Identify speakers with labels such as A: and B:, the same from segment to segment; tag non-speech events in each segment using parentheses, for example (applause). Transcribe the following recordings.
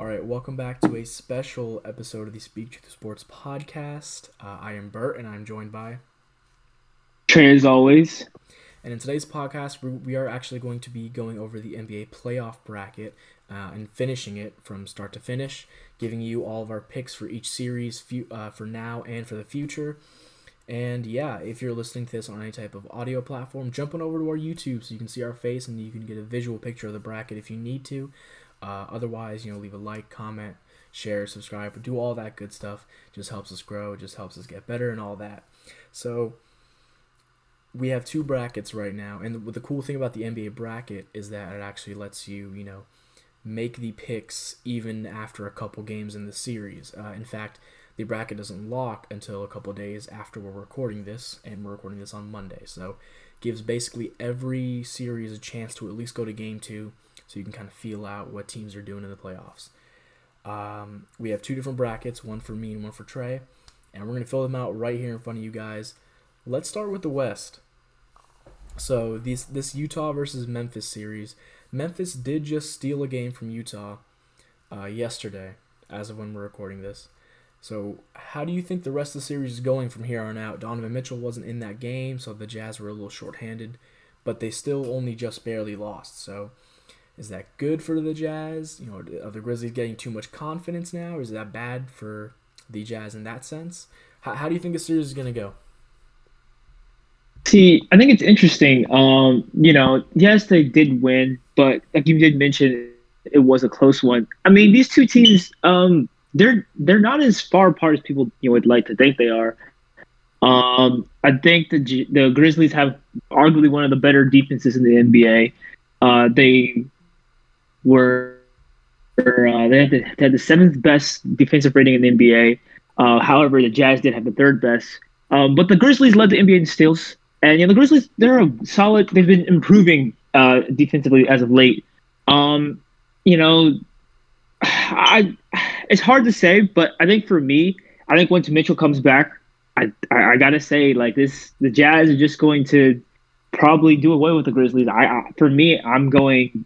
A: All right, welcome back to a special episode of the Speak to the Sports podcast. Uh, I am Bert, and I'm joined by
B: Trey, as always.
A: And in today's podcast, we are actually going to be going over the NBA playoff bracket uh, and finishing it from start to finish, giving you all of our picks for each series uh, for now and for the future. And yeah, if you're listening to this on any type of audio platform, jump on over to our YouTube so you can see our face and you can get a visual picture of the bracket if you need to. Uh, otherwise, you know, leave a like, comment, share, subscribe, do all that good stuff. Just helps us grow, just helps us get better and all that. So we have two brackets right now, and the, the cool thing about the NBA bracket is that it actually lets you, you know, make the picks even after a couple games in the series. Uh, in fact, the bracket doesn't lock until a couple days after we're recording this, and we're recording this on Monday. So, gives basically every series a chance to at least go to game two, so you can kind of feel out what teams are doing in the playoffs. Um, we have two different brackets, one for me and one for Trey, and we're gonna fill them out right here in front of you guys. Let's start with the West. So these this Utah versus Memphis series, Memphis did just steal a game from Utah uh, yesterday, as of when we're recording this. So, how do you think the rest of the series is going from here on out? Donovan Mitchell wasn't in that game, so the Jazz were a little shorthanded, but they still only just barely lost. So, is that good for the Jazz? You know, are the Grizzlies getting too much confidence now? Or is that bad for the Jazz in that sense? How, how do you think the series is going to go?
B: See, I think it's interesting. Um, you know, yes, they did win, but like you did mention, it was a close one. I mean, these two teams, um, they're they're not as far apart as people you know, would like to think they are. Um, I think the the Grizzlies have arguably one of the better defenses in the NBA. Uh, they were uh, they, had the, they had the seventh best defensive rating in the NBA. Uh, however, the Jazz did have the third best. Um, but the Grizzlies led the NBA in steals, and you know the Grizzlies they're a solid. They've been improving uh, defensively as of late. Um, you know, I it's hard to say, but I think for me, I think once Mitchell comes back, I, I, I gotta say like this, the Jazz are just going to probably do away with the Grizzlies. I, I for me, I'm going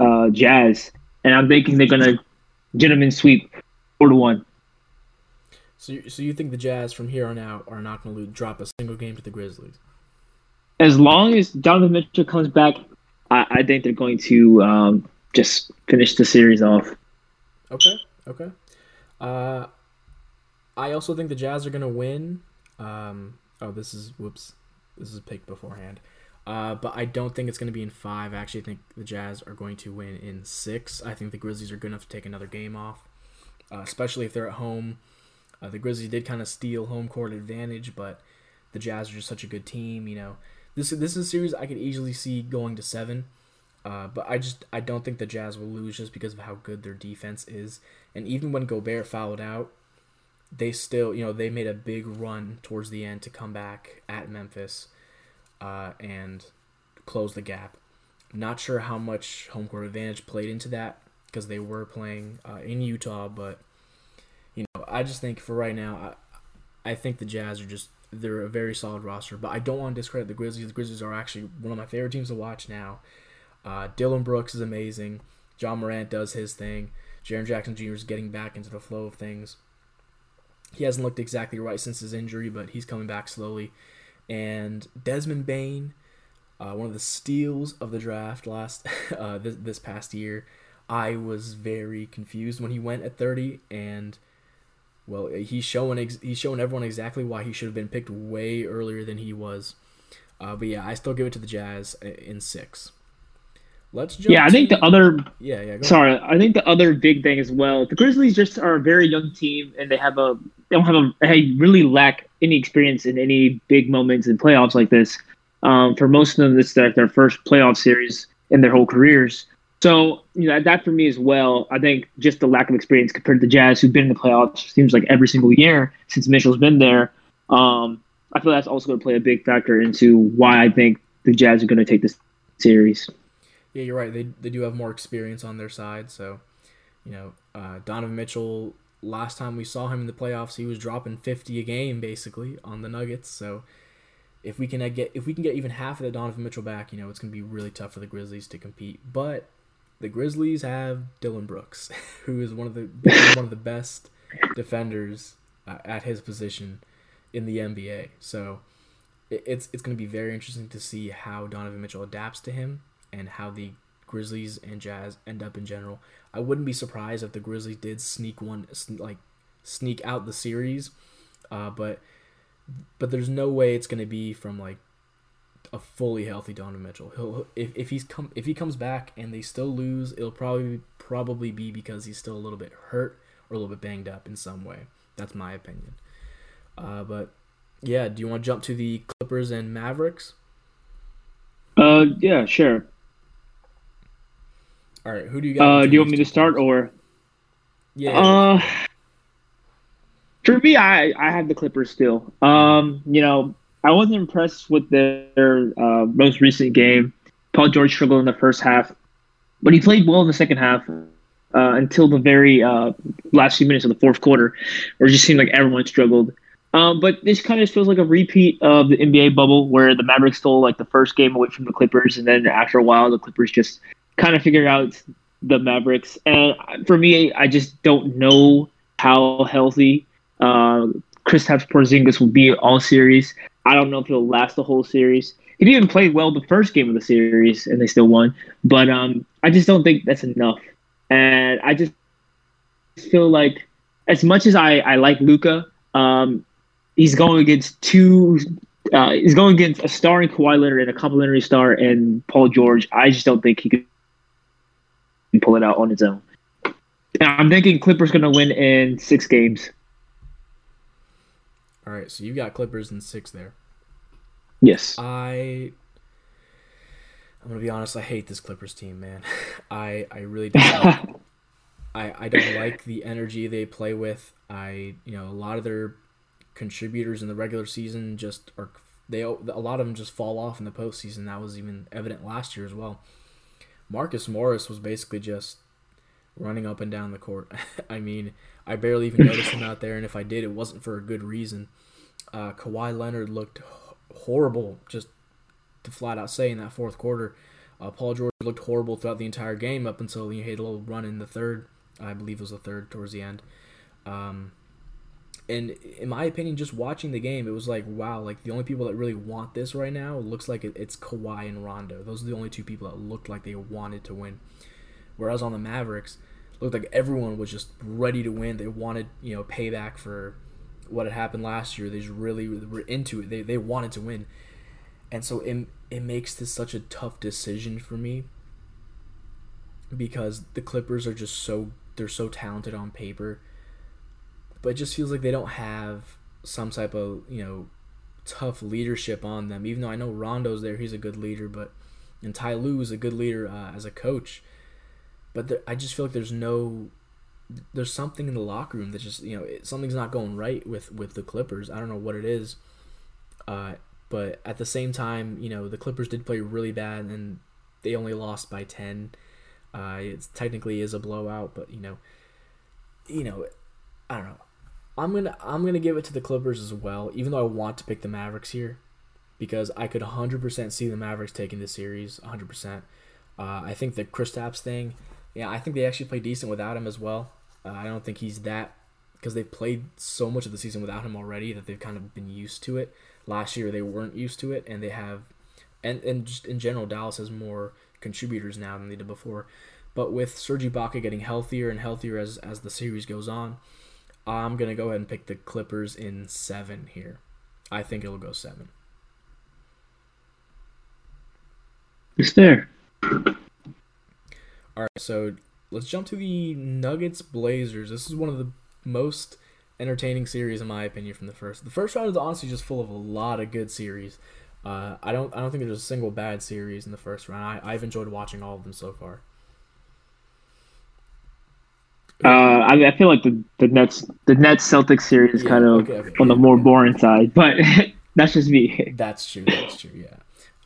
B: uh, Jazz, and I'm thinking they're gonna gentlemen sweep four to one.
A: So, you, so you think the Jazz from here on out are not going to drop a single game to the Grizzlies?
B: As long as Donovan Mitchell comes back, I, I think they're going to um, just finish the series off.
A: Okay. Okay. Uh, I also think the Jazz are gonna win. Um, oh, this is whoops. This is picked beforehand. Uh, but I don't think it's going to be in five. I actually think the Jazz are going to win in six. I think the Grizzlies are good enough to take another game off, uh, especially if they're at home. Uh, the Grizzlies did kind of steal home court advantage, but the Jazz are just such a good team. You know, this this is a series I could easily see going to seven. Uh, but I just I don't think the Jazz will lose just because of how good their defense is. And even when Gobert fouled out, they still you know they made a big run towards the end to come back at Memphis uh, and close the gap. Not sure how much home court advantage played into that because they were playing uh, in Utah, but you know I just think for right now I, I think the Jazz are just they're a very solid roster, but I don't want to discredit the Grizzlies. The Grizzlies are actually one of my favorite teams to watch now. Uh, Dillon Brooks is amazing. Ja Morant does his thing. Jaren Jackson Jr. is getting back into the flow of things. He hasn't looked exactly right since his injury, but he's coming back slowly. And Desmond Bane, uh, one of the steals of the draft last (laughs) uh, this, this past year. I was very confused when he went at 30, and well, he's showing ex- he's showing everyone exactly why he should have been picked way earlier than he was. Uh, but yeah, I still give it to the Jazz in six.
B: Let's jump. Yeah, I think the other.
A: Yeah, yeah.
B: sorry, I think the other big thing as well. The Grizzlies just are a very young team, and they have a they don't have a they really lack any experience in any big moments in playoffs like this. Um, for most of them, this is like their first playoff series in their whole careers. So you know that for me as well. I think just the lack of experience compared to the Jazz, who've been in the playoffs seems like every single year since Mitchell's been there. Um, I feel that's also going to play a big factor into why I think the Jazz are going to take this series
A: yeah, you're right. They they do have more experience on their side. So, you know, uh, Donovan Mitchell. Last time we saw him in the playoffs, he was dropping 50 a game basically on the Nuggets. So, if we can get if we can get even half of the Donovan Mitchell back, you know, it's gonna be really tough for the Grizzlies to compete. But the Grizzlies have Dillon Brooks, (laughs) who is one of the one of the best defenders uh, at his position in the NBA. So it, it's it's going to be very interesting to see how Donovan Mitchell adapts to him and how the Grizzlies and Jazz end up in general. I wouldn't be surprised if the Grizzlies did sneak one like sneak out the series, uh, but but there's no way it's going to be from like a fully healthy Donovan Mitchell. He'll if, if he's come if he comes back and they still lose, it'll probably probably be because he's still a little bit hurt or a little bit banged up in some way. That's my opinion. Uh, but yeah, do you want to jump to the Clippers and Mavericks?
B: Uh, yeah, sure.
A: All right, who do you got?
B: Uh, do you want me to start or?
A: Yeah.
B: Uh, for me, I I have the Clippers still. Um, you know, I wasn't impressed with their uh, most recent game. Paul George struggled in the first half, but he played well in the second half uh, until the very uh, last few minutes of the fourth quarter, where it just seemed like everyone struggled. Um, but this kind of feels like a repeat of the NBA bubble, where the Mavericks stole like the first game away from the Clippers, and then after a while, the Clippers just kind of figured out the Mavericks. And for me, I just don't know how healthy uh, Kristaps Porzingis will be all series. I don't know if he'll last the whole series. He didn't play well the first game of the series, and they still won. But um, I just don't think that's enough. And I just feel like, as much as I, I like Luka, um, he's going against two. Uh, he's going against a starring Kawhi Leonard and a complimentary star and Paul George. I just don't think he could pull it out on its own. I'm thinking Clippers going to win in six games.
A: All right, so you've got Clippers in six there.
B: Yes.
A: I. I'm gonna be honest. I hate this Clippers team, man. (laughs) I I really don't. Like, (laughs) I I don't like the energy they play with. I you know a lot of their contributors in the regular season just are they a lot of them just fall off in the postseason. That was even evident last year as well. Marcus Morris was basically just running up and down the court. (laughs) I mean, I barely even noticed him out there, and if I did, it wasn't for a good reason. Uh, Kawhi Leonard looked horrible, just to flat out say in that fourth quarter. Uh, Paul George looked horrible throughout the entire game up until he had a little run in the third. I believe it was the third towards the end. Um, and in my opinion, just watching the game, it was like, wow, like the only people that really want this right now looks like it's Kawhi and Rondo. Those are the only two people that looked like they wanted to win. Whereas on the Mavericks, looked like everyone was just ready to win. They wanted, you know, payback for what had happened last year. They just really were into it. They, they wanted to win. And so it, it makes this such a tough decision for me because the Clippers are just so they're so talented on paper. But it just feels like they don't have some type of, you know, tough leadership on them. Even though I know Rondo's there, he's a good leader, but and Ty Lue is a good leader uh, as a coach but there, I just feel like there's no there's something in the locker room that just you know it, something's not going right with with the Clippers. I don't know what it is, uh, but at the same time, you know the Clippers did play really bad and they only lost by ten. Uh, it technically is a blowout, but you know, you know, I don't know. I'm gonna I'm gonna give it to the Clippers as well, even though I want to pick the Mavericks here, because I could 100% see the Mavericks taking this series 100%. Uh, I think the Kristaps thing yeah, I think they actually play decent without him as well. Uh, I don't think he's that because they've played so much of the season without him already that they've kind of been used to it. Last year they weren't used to it, and they have, and and just in general, Dallas has more contributors now than they did before. But with Serge Ibaka getting healthier and healthier as as the series goes on, I'm gonna go ahead and pick the Clippers in seven here. I think it'll go seven.
B: It's there.
A: All right, so let's jump to the Nuggets Blazers. This is one of the most entertaining series in my opinion from the first. The first round is honestly just full of a lot of good series. Uh, I don't I don't think there's a single bad series in the first round. I, I've enjoyed watching all of them so far.
B: Uh, I, I feel like the, the Nets the Nets Celtics series is
A: Yeah,
B: kind of
A: okay, okay,
B: on the more boring side, but (laughs) that's just me.
A: That's true. That's true. Yeah.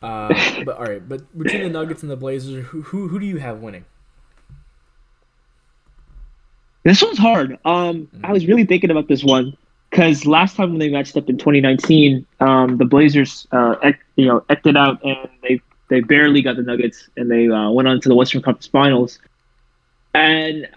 A: Uh, (laughs) but all right, but between the Nuggets and the Blazers, who who, who do you have winning?
B: This one's hard. Um, I was really thinking about this one because last time when they matched up in 2019, um, the Blazers, uh, ec- you know, acted out and they They barely got the Nuggets, and they uh, went on to the Western Conference Finals. And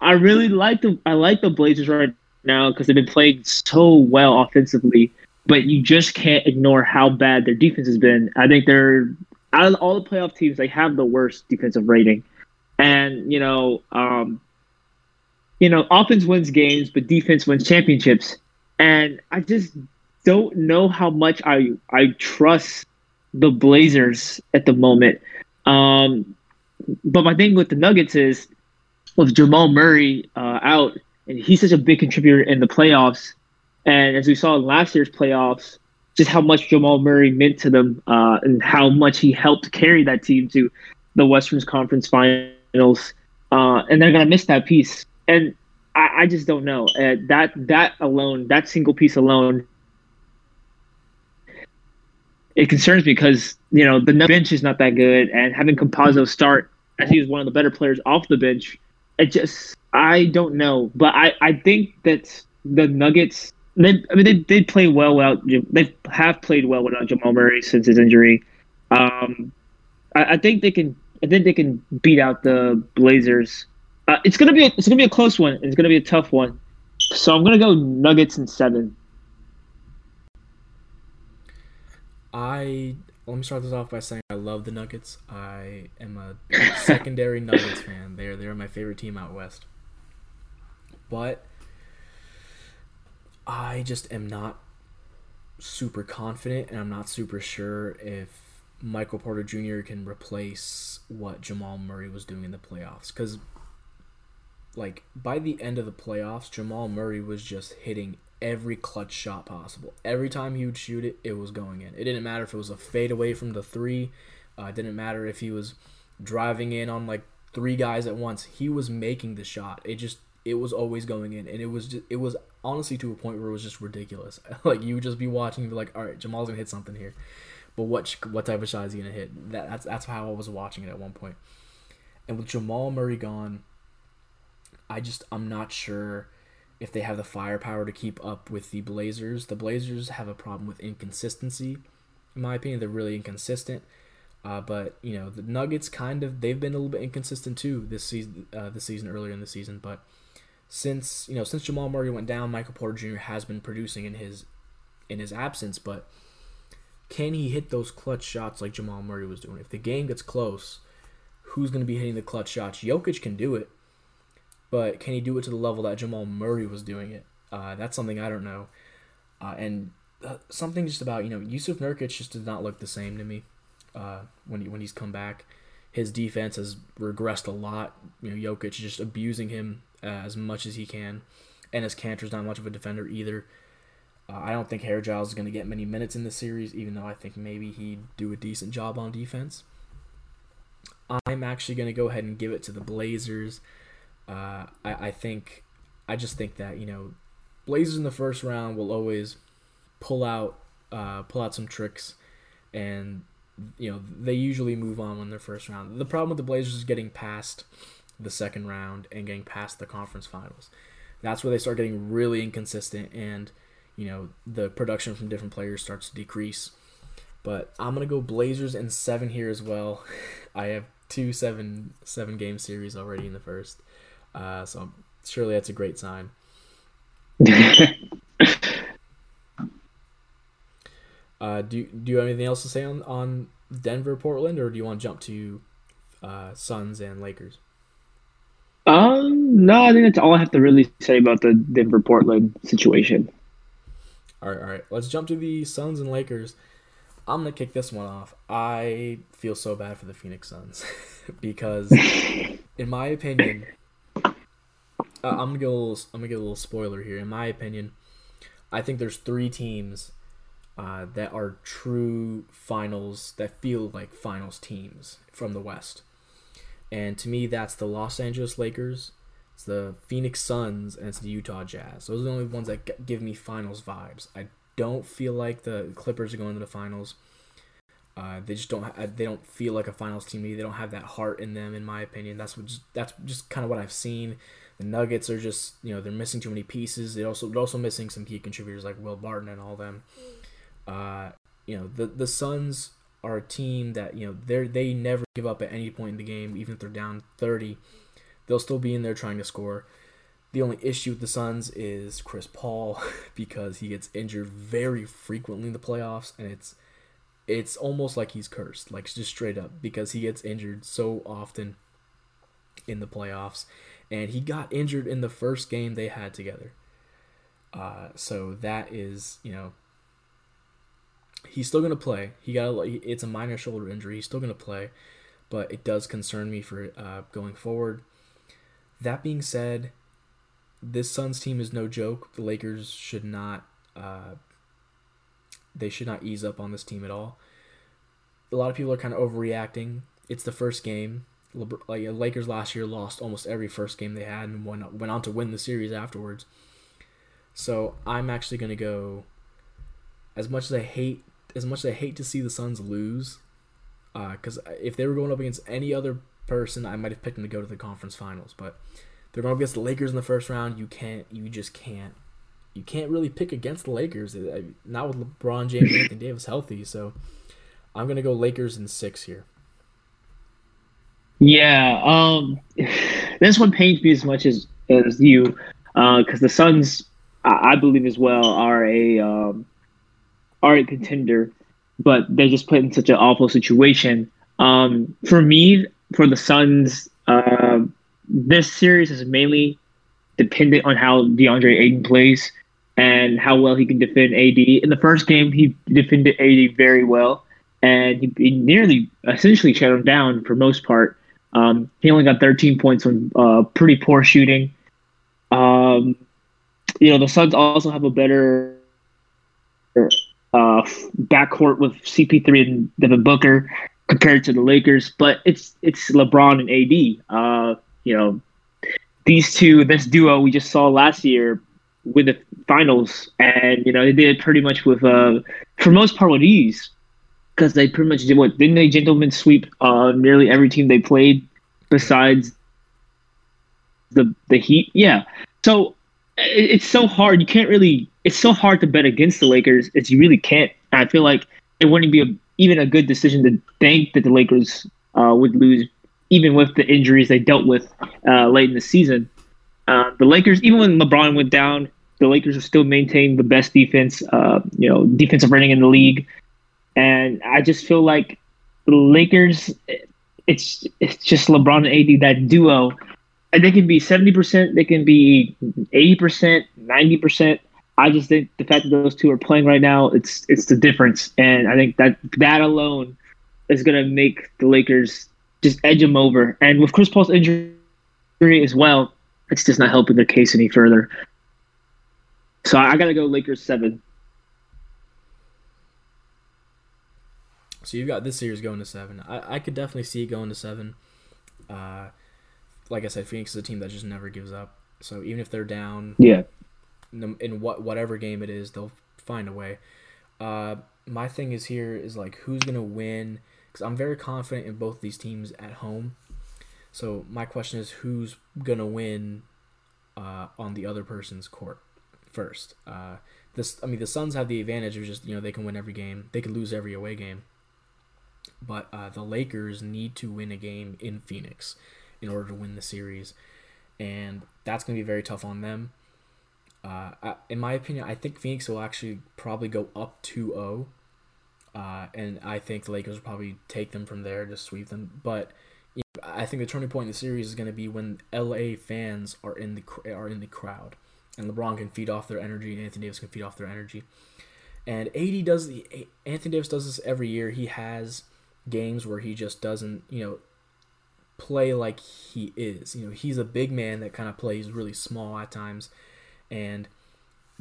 B: I really like the I like the Blazers right now because they've been playing so well offensively, but you just can't ignore how bad their defense has been. I think they're out of all the playoff teams, they have the worst defensive rating, and you know, um, you know, offense wins games, but defense wins championships. And I just don't know how much I I trust the Blazers at the moment. Um, but my thing with the Nuggets is with Jamal Murray uh, out, and he's such a big contributor in the playoffs. And as we saw in last year's playoffs, just how much Jamal Murray meant to them uh, and how much he helped carry that team to the Western Conference Finals. Uh, and they're gonna miss that piece. And I, I just don't know. Uh, that that alone, that single piece alone, it concerns me because you know the bench is not that good, and having Campazzo start as he was one of the better players off the bench, it just I don't know. But I I think that the Nuggets. They, I mean, they they play well without. They have played well without Jamal Murray since his injury. Um, I, I think they can. I think they can beat out the Blazers uh, it's gonna be a, it's gonna be a close one. It's gonna be a tough one. So I'm gonna go Nuggets in seven.
A: I let me start this off by saying I love the Nuggets. I am a (laughs) secondary Nuggets fan. They're they're my favorite team out west. But I just am not super confident and I'm not super sure if Michael Porter Jr. can replace what Jamal Murray was doing in the playoffs cuz like by the end of the playoffs, Jamal Murray was just hitting every clutch shot possible. Every time he would shoot it, it was going in. It didn't matter if it was a fade away from the three. Uh, it didn't matter if he was driving in on like three guys at once. He was making the shot. It just it was always going in, and it was just, it was honestly to a point where it was just ridiculous. (laughs) like you would just be watching and be like, all right, Jamal's gonna hit something here, but what what type of shot is he gonna hit? That, that's that's how I was watching it at one point. And with Jamal Murray gone, I just I'm not sure if they have the firepower to keep up with the Blazers. The Blazers have a problem with inconsistency, in my opinion. They're really inconsistent. Uh, but you know the Nuggets kind of they've been a little bit inconsistent too this season. Uh, season earlier in the season, but since you know since Jamal Murray went down, Michael Porter Jr. has been producing in his in his absence. But can he hit those clutch shots like Jamal Murray was doing? If the game gets close, who's going to be hitting the clutch shots? Jokic can do it but can he do it to the level that Jamal Murray was doing it? Uh, that's something I don't know. Uh, and uh, something just about you know Jusuf Nurkic just does not look the same to me uh, when he, when he's come back. His defense has regressed a lot. You know Jokic just abusing him uh, as much as he can, and as Kanter's not much of a defender either. Uh, I don't think Harry Giles is going to get many minutes in this series, even though I think maybe he'd do a decent job on defense. I'm actually going to go ahead and give it to the Blazers. Uh, I, I think I just think that you know Blazers in the first round will always pull out uh, pull out some tricks, and you know they usually move on when they're first round. The problem with the Blazers is getting past the second round and getting past the conference finals. That's where they start getting really inconsistent, and you know the production from different players starts to decrease. But I'm gonna go Blazers in seven here as well. (laughs) I have two seven seven game series already in the first. Uh, so surely that's a great sign. (laughs) uh, do do you have anything else to say on on Denver, Portland, or do you want to jump to uh, Suns and Lakers?
B: Um, no, I think that's all I have to really say about the Denver Portland situation.
A: All right, all right. Let's jump to the Suns and Lakers. I'm gonna kick this one off. I feel so bad for the Phoenix Suns (laughs) because, (laughs) in my opinion, uh, I'm gonna get a little. I'm gonna get a little spoiler here. In my opinion, I think there's three teams uh, that are true finals that feel like finals teams from the West, and to me, that's the Los Angeles Lakers, it's the Phoenix Suns, and it's the Utah Jazz. Those are the only ones that give me finals vibes. I don't feel like the Clippers are going to the finals. Uh, they just don't. They don't feel like a finals team. They don't have that heart in them, in my opinion. That's what. Just, that's just kind of what I've seen. The Nuggets are just you know they're missing too many pieces. They also they're also missing some key contributors like Will Barton and all them. Uh, you know the the Suns are a team that you know they they never give up at any point in the game, even if they're down 30. They'll still be in there trying to score. The only issue with the Suns is Chris Paul (laughs) because he gets injured very frequently in the playoffs, and it's it's almost like he's cursed, like just straight up, because he gets injured so often in the playoffs, and he got injured in the first game they had together. Uh, so that is you know he's still gonna play. He got a, it's a minor shoulder injury. He's still gonna play, but it does concern me for uh, going forward. That being said, this Suns team is no joke. The Lakers should not uh, they should not ease up on this team at all. A lot of people are kind of overreacting. It's the first game. Like Lakers last year lost almost every first game they had and went went on to win the series afterwards. So I'm actually gonna go. As much as I hate, as much as I hate to see the Suns lose, because uh, if they were going up against any other person, I might have picked them to go to the conference finals. But they're going up against the Lakers in the first round. You can't, you just can't, you can't really pick against the Lakers. Not with LeBron James and Anthony Davis healthy. So I'm gonna go Lakers in six here.
B: Yeah, um, (sighs) this one pains me as much as as you, because uh, the Suns I, believe as well are a um, are a contender, but they just put in such an awful situation. Um, for me, for the Suns, uh, this series is mainly dependent on how DeAndre Ayton plays and how well he can defend AD. In the first game, he defended AD very well, and he, he nearly essentially shut him down for most part. Um, he only got 13 points on uh, pretty poor shooting. Um, you know, the Suns also have a better uh, backcourt with CP3 and Devin Booker compared to the Lakers, but it's it's LeBron and AD. Uh, you know, these two, this duo we just saw last year with the finals, and you know they did pretty much with uh, for most part with ease because they pretty much did what didn't they gentlemen sweep uh, nearly every team they played besides the the Heat. Yeah, so it's so hard. You can't really. It's so hard to bet against the Lakers. It's you really can't. I feel like it wouldn't be a, even a good decision to think that the Lakers uh, would lose, even with the injuries they dealt with uh, late in the season. Uh, the Lakers, even when LeBron went down, the Lakers are still maintained the best defense, uh, you know, defensive rating in the league. And I just feel like the Lakers, it's it's just LeBron and AD that duo And they can be 70%, they can be 80%, 90%. I just think the fact that those two are playing right now, it's it's the difference. And I think that that alone is going to make the Lakers just edge them over. And with Chris Paul's injury as well, it's just not helping their case any further. So I got to go Lakers 7.
A: So you've got this series going to 7. I, I could definitely see it going to 7. Uh, like I said, Phoenix is a team that just never gives up. So even if they're down,
B: yeah,
A: in, in what whatever game it is, they'll find a way. Uh, my thing is here is like who's gonna win because I'm very confident in both these teams at home. So my question is who's gonna win uh, on the other person's court first. Uh, this I mean the Suns have the advantage of just you know they can win every game, they can lose every away game. But uh, the Lakers need to win a game in Phoenix in order to win the series, and that's going to be very tough on them. Uh, in my opinion, I think Phoenix will actually probably go up 2-0, uh, and I think the Lakers will probably take them from there, just sweep them. But you know, I think the turning point in the series is going to be when LA fans are in the are in the crowd, and LeBron can feed off their energy, and Anthony Davis can feed off their energy. And AD does the Anthony Davis does this every year. He has games where he just doesn't, you know, play like he is. You know, he's a big man that kind of plays really small at times. And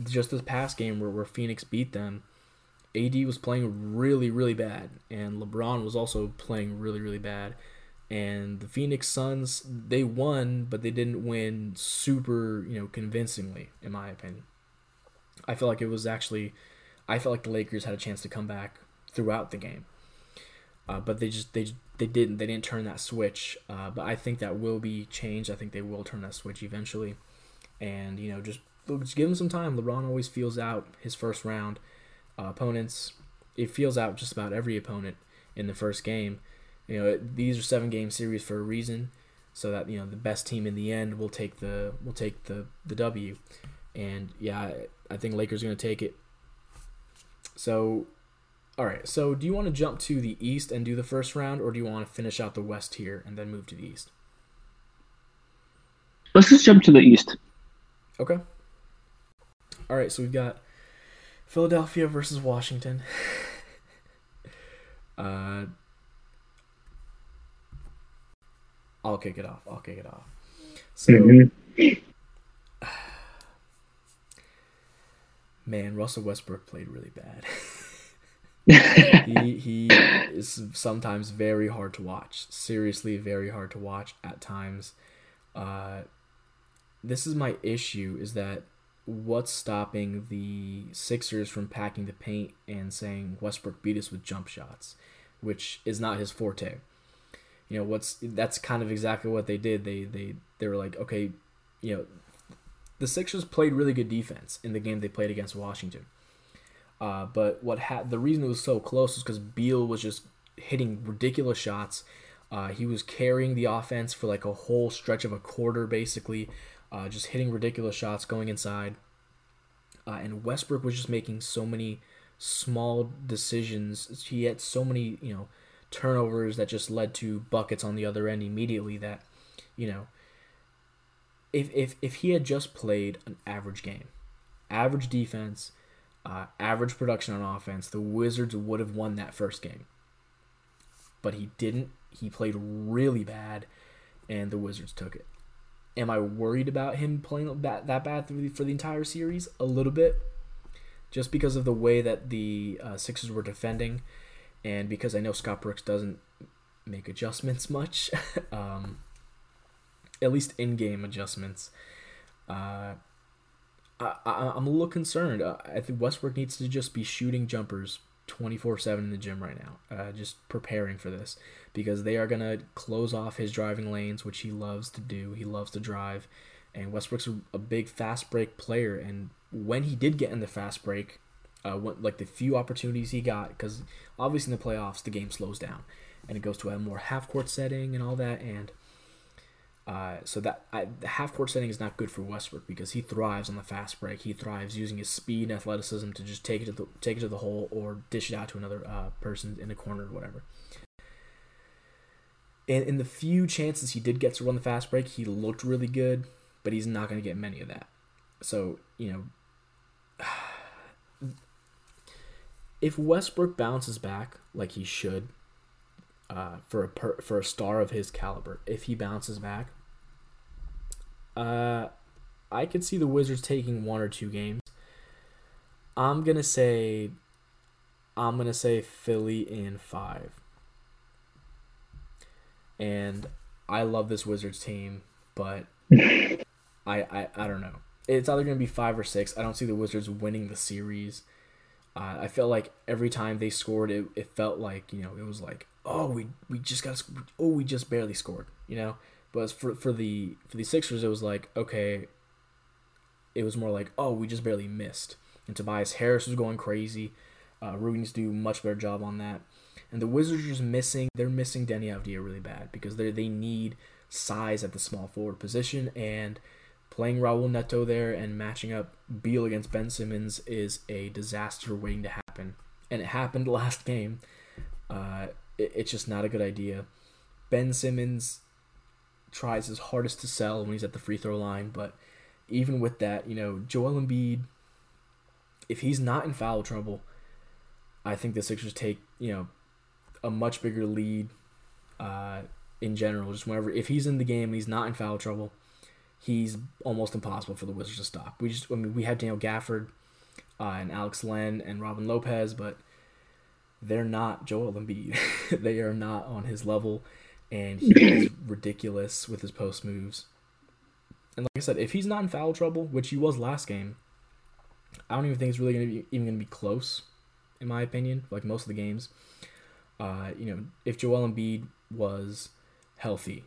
A: just this past game where, where Phoenix beat them, AD was playing really, really bad. And LeBron was also playing really, really bad. And the Phoenix Suns, they won, but they didn't win super, you know, convincingly, in my opinion. I feel like it was actually, I felt like the Lakers had a chance to come back throughout the game. Uh, but they just they they didn't they didn't turn that switch. Uh, but I think that will be changed. I think they will turn that switch eventually, and you know just just give him some time. LeBron always feels out his first round uh, opponents. It feels out just about every opponent, in the first game. You know, these are seven game series for a reason, so that you know the best team in the end will take the will take the the W. And yeah, I think Lakers to take it. So, all right. So, do you want to jump to the East and do the first round, or do you want to finish out the West here and then move to the East?
B: Let's just jump to the East.
A: Okay. All right. So we've got Philadelphia versus Washington. (laughs) uh, I'll kick it off. I'll kick it off. So, mm-hmm. (sighs) man, Russell Westbrook played really bad. (laughs) he (laughs) he is sometimes very hard to watch. Seriously, very hard to watch at times. Uh, this is my issue: is that what's stopping the Sixers from packing the paint and saying Westbrook beat us with jump shots, which is not his forte. You know what's that's kind of exactly what they did. They they they were like, okay, you know, the Sixers played really good defense in the game they played against Washington. Uh, but what ha- the reason it was so close is because Beal was just hitting ridiculous shots. Uh, he was carrying the offense for like a whole stretch of a quarter, basically, uh, just hitting ridiculous shots going inside. Uh, and Westbrook was just making so many small decisions. He had so many, you know, turnovers that just led to buckets on the other end immediately. That, you know, if if if he had just played an average game, average defense, uh, average production on offense, the Wizards would have won that first game. But he didn't. He played really bad, and the Wizards took it. Am I worried about him playing that that bad for the entire series? A little bit, just because of the way that the uh, Sixers were defending, and because I know Scott Brooks doesn't make adjustments much. (laughs) um, at least in-game adjustments. Uh, I, I, am a little concerned. Uh, I think Westbrook needs to just be shooting jumpers 24/7 in the gym right now, uh, just preparing for this because they are gonna close off his driving lanes, which he loves to do. He loves to drive, and Westbrook's a, big fast break player. And when he did get in the fast break, uh, like the few opportunities he got, because obviously in the playoffs the game slows down and it goes to a more half court setting and all that, and uh, so that I, the half court setting is not good for Westbrook because he thrives on the fast break. He thrives using his speed and athleticism to just take it to the take it to the hole or dish it out to another uh, person in the corner or whatever. And in the few chances he did get to run the fast break, he looked really good, but he's not going to get many of that. So you know, (sighs) if Westbrook bounces back like he should, uh, for a per, for a star of his caliber, if he bounces back, uh, I could see the Wizards taking one or two games. I'm gonna say, I'm gonna say Philly in five. And I love this Wizards team, but (laughs) I, I I don't know. It's either gonna be five or six. I don't see the Wizards winning the series. Uh, I felt like every time they scored, it, it felt like you know it was like oh we we just got oh we just barely scored you know but for for the for the Sixers, it was like okay. It was more like oh we just barely missed, and Tobias Harris was going crazy. Uh, needs to do a much better job on that. And the Wizards are just missing. They're missing Deni Avdija really bad because they they need size at the small forward position and playing Raul Neto there and matching up Beal against Ben Simmons is a disaster waiting to happen. And it happened (laughs) last game. Uh, it, it's just not a good idea. Ben Simmons tries his hardest to sell when he's at the free throw line, but even with that, you know, Joel Embiid, if he's not in foul trouble, I think the Sixers take, you know, a much bigger lead uh, in general. Just whenever, if he's in the game and he's not in foul trouble, he's almost impossible for the Wizards to stop. We just, I mean, we have Daniel Gafford uh, and Alex Len and Robin Lopez, but they're not Joel Embiid. (laughs) they are not on his level and he is ridiculous with his post moves. And like I said, if he's not in foul trouble, which he was last game, I don't even think it's really gonna be even gonna be close, in my opinion. Like most of the games, uh, you know, if Joel Embiid was healthy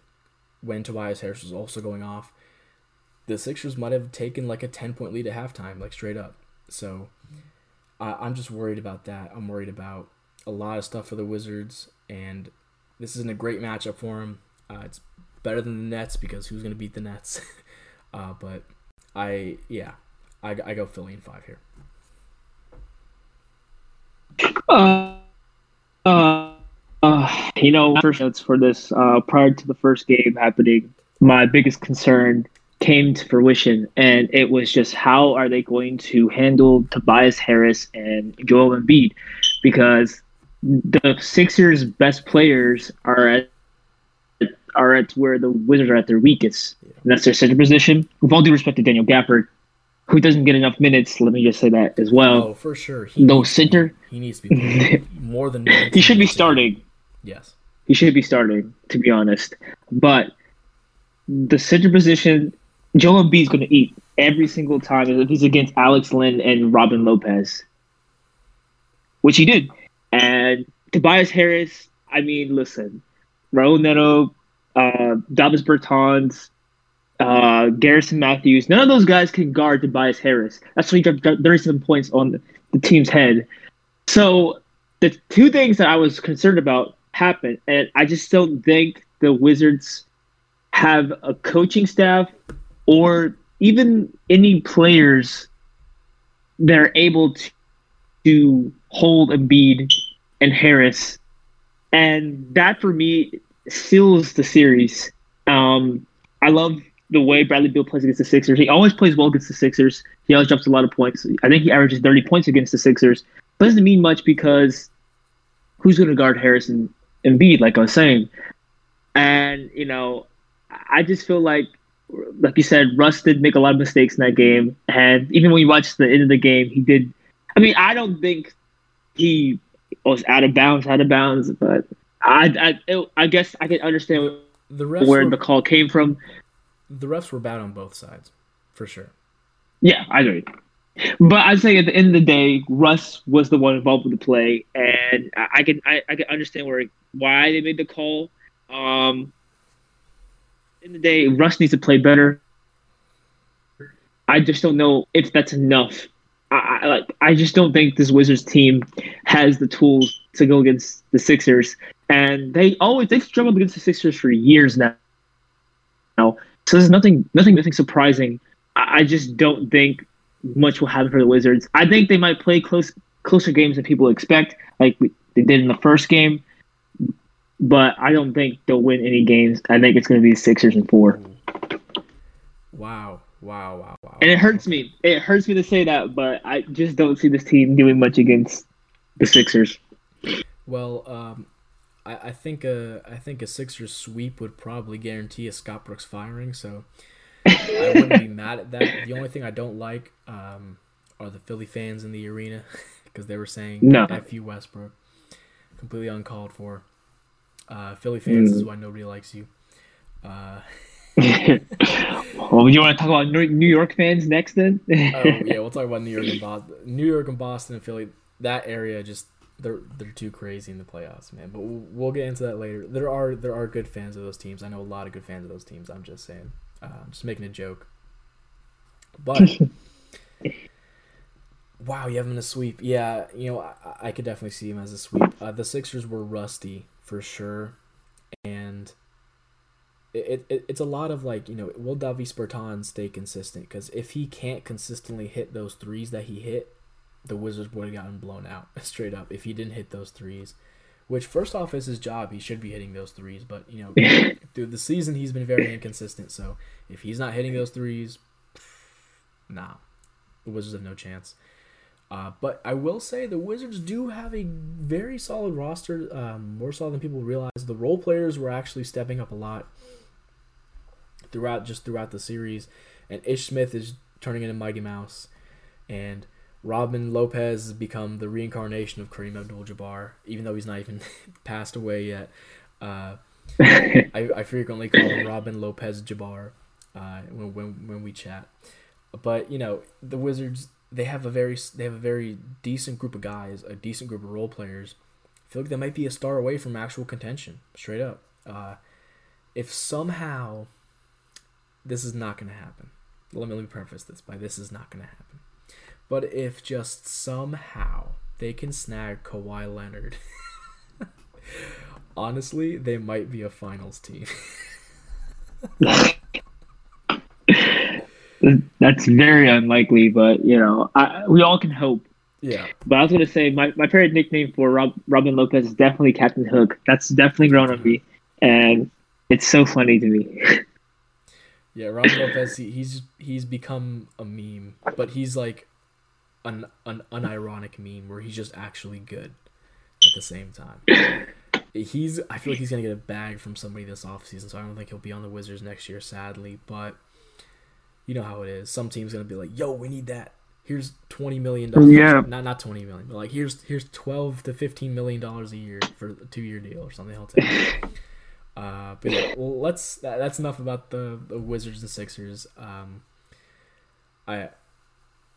A: when Tobias Harris was also going off, the Sixers might have taken like a ten point lead at halftime, like straight up. So I, I'm just worried about that. I'm worried about a lot of stuff for the Wizards, and this isn't a great matchup for him. Uh, it's better than the Nets because who's going to beat the Nets? (laughs) uh, but I, yeah, I, I go Philly in five here.
B: Uh, uh, you know, first notes for this uh, prior to the first game happening, my biggest concern came to fruition, and it was just how are they going to handle Tobias Harris and Joel Embiid, because the Sixers' best players are at are at where the Wizards are at their weakest, and that's their center position. With all due respect to Daniel Gafford, who doesn't get enough minutes, let me just say that as well.
A: Oh, for sure.
B: He no center.
A: Be, he needs to be (laughs) more than.
B: he should be starting.
A: Yes.
B: He should be starting, to be honest. But the center position, Joel Embiid is going to eat every single time if he's against Alex Len and Robin Lopez, which he did. And Tobias Harris, I mean, listen, Raul Neto, uh, Davis Bertans, uh, Garrison Matthews, none of those guys can guard Tobias Harris. That's why he dropped 37 points on the team's head. So the two things that I was concerned about happened, and I just don't think the Wizards have a coaching staff or even any players that are able to, to hold Embiid and Harris. And that for me seals the series. Um, I love the way Bradley Beal plays against the Sixers. He always plays well against the Sixers. He always drops a lot of points. I think he averages 30 points against the Sixers. But doesn't mean much because who's going to guard Harris and Embiid, like I was saying? And, you know, I just feel like, like you said, Russ did make a lot of mistakes in that game. And even when you watch the end of the game, he did. I mean, I don't think he was out of bounds, out of bounds, but I, I, I guess I can understand the where were, the call came from.
A: The refs were bad on both sides, for sure.
B: Yeah, I agree. But I'd say at the end of the day, Russ was the one involved with the play, and I, I can I, I can understand where why they made the call. Um, in the day, Russ needs to play better. I just don't know if that's enough. I, like I just don't think this Wizards team has the tools to go against the Sixers, and they always they've struggled against the Sixers for years now. Now, so there's nothing nothing nothing surprising. I, I just don't think much will happen for the Wizards. I think they might play close closer games than people expect, like they did in the first game. But I don't think they'll win any games. I think it's going to be Sixers and four.
A: Wow. Wow, wow, wow.
B: And it hurts me. It hurts me to say that, but I just don't see this team doing much against the Sixers.
A: Well, um, I, I think a I think a Sixers sweep would probably guarantee a Scott Brooks firing. So I wouldn't be mad at that. The only thing I don't like um, are the Philly fans in the arena (laughs) because they were saying
B: no.
A: "F you Westbrook," completely uncalled for. Uh, Philly fans mm. is why nobody likes you. Uh, (laughs)
B: well, you want to talk about New York fans next, then?
A: oh (laughs) yeah, we'll talk about New York and Boston. New York and Boston and Philly. That area just they're they're too crazy in the playoffs, man. But we'll, we'll get into that later. There are there are good fans of those teams. I know a lot of good fans of those teams. I'm just saying. Uh, I'm just making a joke. But (laughs) wow, you have him in a sweep. Yeah, you know I, I could definitely see him as a sweep. Uh, the Sixers were rusty for sure, and it, it it's a lot of like you know will Davis Bertans stay consistent? Because if he can't consistently hit those threes that he hit, the Wizards would have gotten blown out (laughs) straight up if he didn't hit those threes. Which first off is his job; he should be hitting those threes. But you know, (laughs) through the season, he's been very inconsistent. So if he's not hitting those threes, nah, the Wizards have no chance. Uh, but I will say the Wizards do have a very solid roster, um, more solid than people realize. The role players were actually stepping up a lot throughout just throughout the series, and Ish Smith is turning into Mighty Mouse, and Robin Lopez has become the reincarnation of Kareem Abdul-Jabbar, even though he's not even (laughs) passed away yet. Uh, (laughs) I, I frequently call him Robin Lopez Jabbar uh, when, when when we chat. But you know the Wizards they have a very they have a very decent group of guys, a decent group of role players. I feel like they might be a star away from actual contention, straight up. Uh, if somehow this is not going to happen. Let me, let me preface this by this is not going to happen. But if just somehow they can snag Kawhi Leonard, (laughs) honestly, they might be a finals team. (laughs)
B: That's very unlikely, but you know, I, we all can hope.
A: Yeah.
B: But I was gonna say my, my favorite nickname for Rob, Robin Lopez is definitely Captain Hook. That's definitely grown on me, and it's so funny to me. (laughs)
A: yeah, Robin Lopez, he, he's he's become a meme, but he's like an an unironic meme where he's just actually good at the same time. He's I feel like he's gonna get a bag from somebody this offseason, so I don't think he'll be on the Wizards next year, sadly. But you know how it is. Some team's gonna be like, "Yo, we need that. Here's twenty million dollars.
B: Yeah.
A: Not not twenty million, but like here's here's twelve to fifteen million dollars a year for a two year deal or something. I'll take. Uh, but yeah, well, let's. That, that's enough about the, the Wizards and Sixers. Um, I,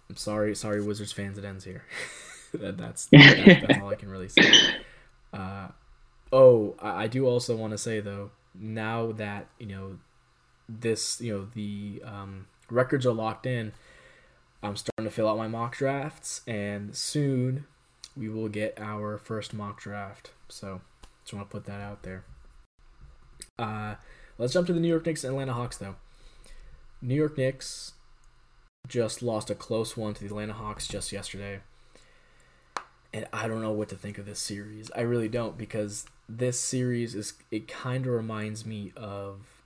A: I'm sorry, sorry, Wizards fans. It ends here. (laughs) that, that's, (laughs) that's that's all I can really say. Uh, oh, I, I do also want to say though, now that you know this, you know the um, records are locked in. I'm starting to fill out my mock drafts, and soon we will get our first mock draft. So, just want to put that out there. Uh, let's jump to the New York Knicks and Atlanta Hawks, though. New York Knicks just lost a close one to the Atlanta Hawks just yesterday. And I don't know what to think of this series. I really don't because this series is it kind of reminds me of